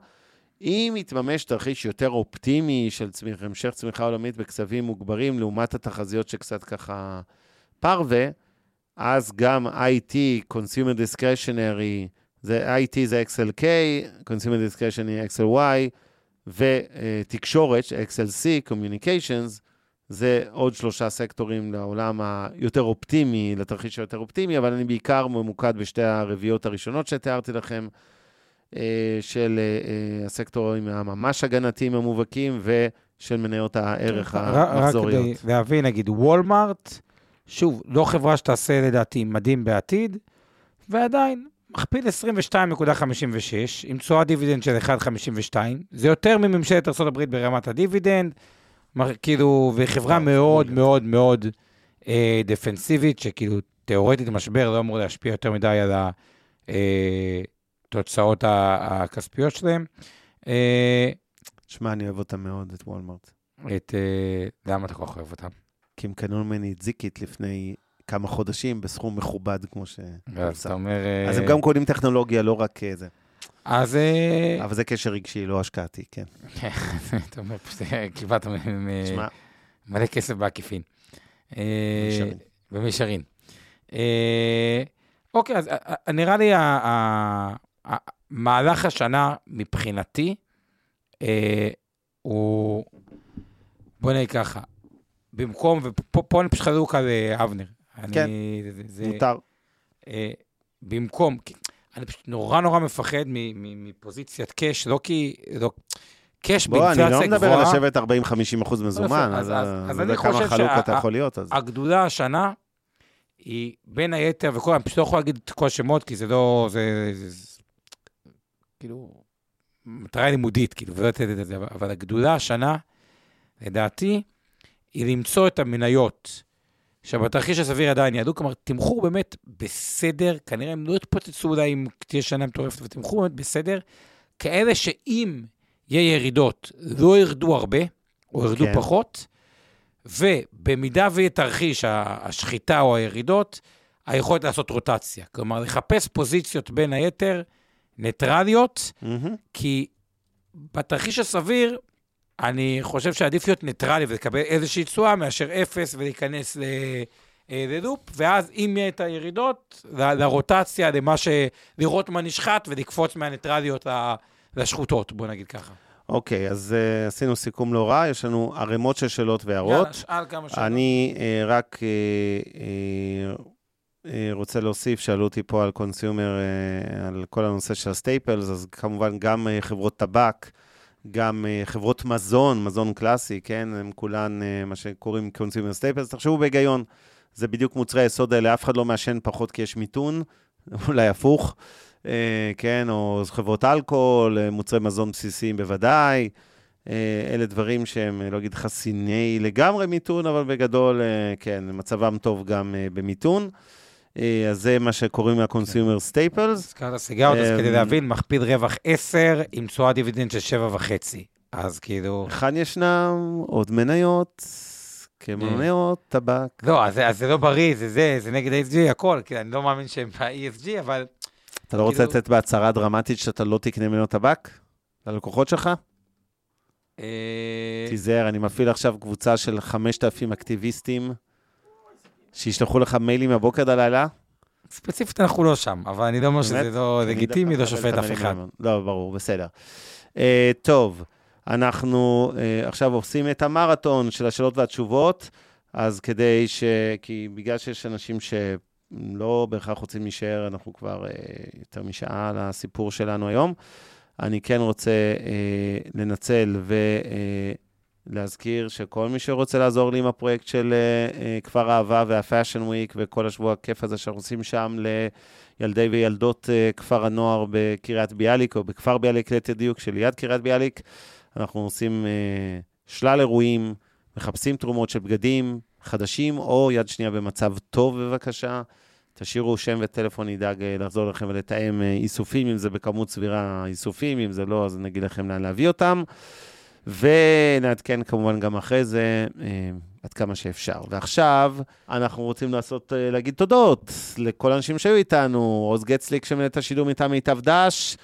אם יתממש תרחיש יותר אופטימי של צמיח, המשך צמיחה עולמית בקצבים מוגברים, לעומת התחזיות שקצת ככה פרווה, אז גם IT, Consumer Discretionary, זה IT זה XLK, Consumer Discretionary XLY, ותקשורת, XLC, Communications, זה עוד שלושה סקטורים לעולם היותר אופטימי, לתרחיש היותר אופטימי, אבל אני בעיקר ממוקד בשתי הרביעיות הראשונות שתיארתי לכם, אה, של אה, אה, הסקטורים הממש הגנתיים המובהקים ושל מניות הערך רק- רק המחזוריות. כדי להבין, נגיד, וולמארט, שוב, לא חברה שתעשה לדעתי מדהים בעתיד, ועדיין, מכפיל 22.56, עם תשואת דיבידנד של 1.52, זה יותר מממשלת ארה"ב ברמת הדיבידנד, כאילו, וחברה וואו, מאוד מאוד. מאוד מאוד אה, דפנסיבית, שכאילו, תיאורטית משבר לא אמור להשפיע יותר מדי על התוצאות הכספיות שלהם. אה, שמע, אני אוהב אותם מאוד, את וולמרט. את, אה, למה אתה כל כך אוהב אותם? כי הם קנו ממני את זיקית לפני כמה חודשים בסכום מכובד, כמו ש... אז אתה אומר... אה, אז הם גם קונים טכנולוגיה, לא רק אה, זה. אז אה, אבל זה קשר רגשי, לא השקעתי, כן. אתה אומר, אה, קיבלת מלא כסף בעקיפין. אה, במישרין. במישרין. אה, אוקיי, אז אה, אה, נראה לי מהלך השנה מבחינתי אה, הוא, בוא נגיד ככה, במקום, ופה פה אני פשוט חלוק על אה, אבנר. אני- כן, זה- זה- מותר. אה, במקום, אני פשוט נורא נורא מפחד מפוזיציית קאש, לא כי, לא, קאש בוא, אני באינפלציה לא גבוהה. מדבר על לשבת 40-50 אחוז מזומן, אז- אז אז- אני אז לא אני חושב חלוק שה-. אז- השנה היא בין היתר, וכל, אני פשוט לא יכול להגיד את כל השמות, כי זה לא, זה, זה, זה כאילו, מטרה לימודית, כאילו, ולא לתת את זה, אבל הגדולה השנה, לדעתי, היא למצוא את המניות, שבתרחיש הסביר עדיין יעלו, כלומר, תמחור באמת בסדר, כנראה הם לא יתפוצצו אולי אם תהיה שנה מטורפת, אבל תמחור באמת בסדר, כאלה שאם יהיה ירידות, לא ירדו הרבה, או ירדו כן. פחות, ובמידה ויהיה תרחיש השחיטה או הירידות, היכולת לעשות רוטציה. כלומר, לחפש פוזיציות בין היתר ניטרליות, מהמם. כי בתרחיש הסביר, אני חושב שעדיף להיות ניטרלי ולקבל איזושהי תשואה מאשר אפס ולהיכנס ל... אה, ללופ, ואז אם יהיה את הירידות, ל- לרוטציה, למה ש... לראות מה נשחט ולקפוץ מהניטרליות לשחוטות, בוא נגיד ככה. אוקיי, אז אה, עשינו סיכום לא רע, יש לנו ערימות של שאלות והערות. יאללה, שאל כמה שאלות. אני אה, רק אה, אה, רוצה להוסיף, שאלו אותי פה על consumer, אה, על כל הנושא של ה staples, אז כמובן גם אה, חברות טבק, גם אה, חברות מזון, מזון קלאסי, כן? הם כולן אה, מה שקוראים consumer staples. תחשבו בהיגיון, זה בדיוק מוצרי היסוד האלה, אף אחד לא מעשן פחות כי יש מיתון, אולי הפוך, אה, כן? או חברות אלכוהול, מוצרי מזון בסיסיים בוודאי. אלה דברים שהם, לא אגיד חסיני לגמרי מיתון, אבל בגדול, כן, מצבם טוב גם במיתון. אה, אז זה מה שקוראים ה-consumer staples. הזכרת סיגרות, אז אמ, כדי להבין, מכפיל רווח 10 עם תשואה דיבידנד של 7.5. אז כאילו... היכן ישנם עוד מניות, כמניות, טבק. לא, אז זה- לא בריא, זה זה, זה נגד ה-ESG, הכל, כי אני לא מאמין שהם ב-ESG, אבל... אתה לא רוצה כאילו- לצאת בהצהרה דרמטית שאתה לא תקנה מניות טבק? ללקוחות שלך? אה, תיזהר, אני מפעיל עכשיו קבוצה של 5,000 אקטיביסטים שישלחו לך מיילים מהבוקר עד הלילה. ספציפית אנחנו לא שם, אבל אני לא אומר שזה? לא לגיטימי, לא שופט אף אחד. לא, ברור, בסדר. אה, טוב, אנחנו אה, עכשיו עושים את המרתון של השאלות והתשובות, אז כדי ש... כי בגלל שיש אנשים שלא בהכרח רוצים להישאר, אנחנו כבר אה, יותר משעה על הסיפור שלנו היום. אני כן רוצה אה, לנצל ולהזכיר שכל מי שרוצה לעזור לי עם הפרויקט של אה, כפר אהבה והפאשן וויק וכל השבוע הכיף הזה שאנחנו עושים שם לילדי וילדות אה, כפר הנוער בקריית ביאליק, או בכפר ביאליק ליתר דיוק, שליד קריית ביאליק, אנחנו עושים אה, שלל אירועים, מחפשים תרומות של בגדים חדשים, או יד שנייה במצב טוב, בבקשה. תשאירו שם וטלפון, נדאג לחזור לכם ולתאם איסופים, אם זה בכמות סבירה איסופים, אם זה לא, אז נגיד לכם לאן להביא אותם. ונעדכן כמובן גם אחרי זה, אה, עד כמה שאפשר. ועכשיו, אנחנו רוצים לעשות, אה, להגיד תודות לכל האנשים שהיו איתנו, עוז גצליק שמנהל את השידור מטעם מיטב דש,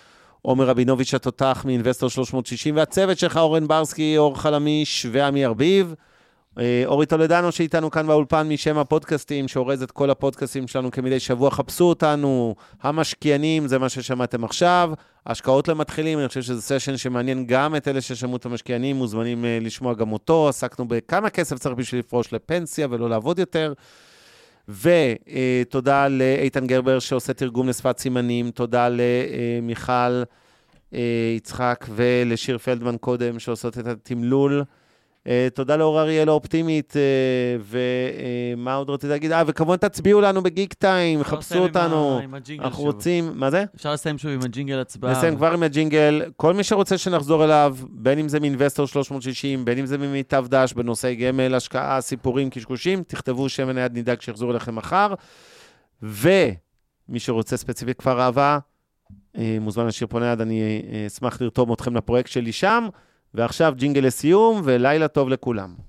עומר רבינוביץ' התותח מאינבסטור 360, והצוות שלך, אורן ברסקי, אור חלמיש ועמי ארביב. אה, אורי טולדנו שאיתנו כאן באולפן משם הפודקאסטים, שאורז את כל הפודקאסטים שלנו כמדי שבוע. חפשו אותנו, המשקיענים, זה מה ששמעתם עכשיו. השקעות למתחילים, אני חושב שזה סשן שמעניין גם את אלה ששמעו את המשקיענים, מוזמנים אה, לשמוע גם אותו. עסקנו בכמה כסף צריך בשביל לפרוש לפנסיה ולא לעבוד יותר. ותודה לאיתן גרבר שעושה תרגום לשפת סימנים, תודה למיכל אה, יצחק ולשיר פלדמן קודם שעושות את התמלול. אה, תודה לאור אריאל האופטימית, אה, ומה עוד רציתי להגיד? אה, וכמובן תצביעו לנו בגיק טיים, חפשו אותנו. אנחנו. רוצים, מה זה? אפשר לסיים שוב עם הג'ינגל הצבעה. נסיים כבר עם הג'ינגל. כל מי שרוצה שנחזור אליו, בין אם זה מאינבסטור 360, בין אם זה ממיטב דש בנושאי גמל, השקעה, סיפורים, קשקושים, תכתבו שם ונייד, נדאג שיחזור אליכם מחר. ומי שרוצה ספציפית כפר אהבה, אה, מוזמן לשיר פה נייד, אני אה, אשמח לרתום אתכם לפרויקט שלי שם. ועכשיו ג'ינגל לסיום, ולילה טוב לכולם.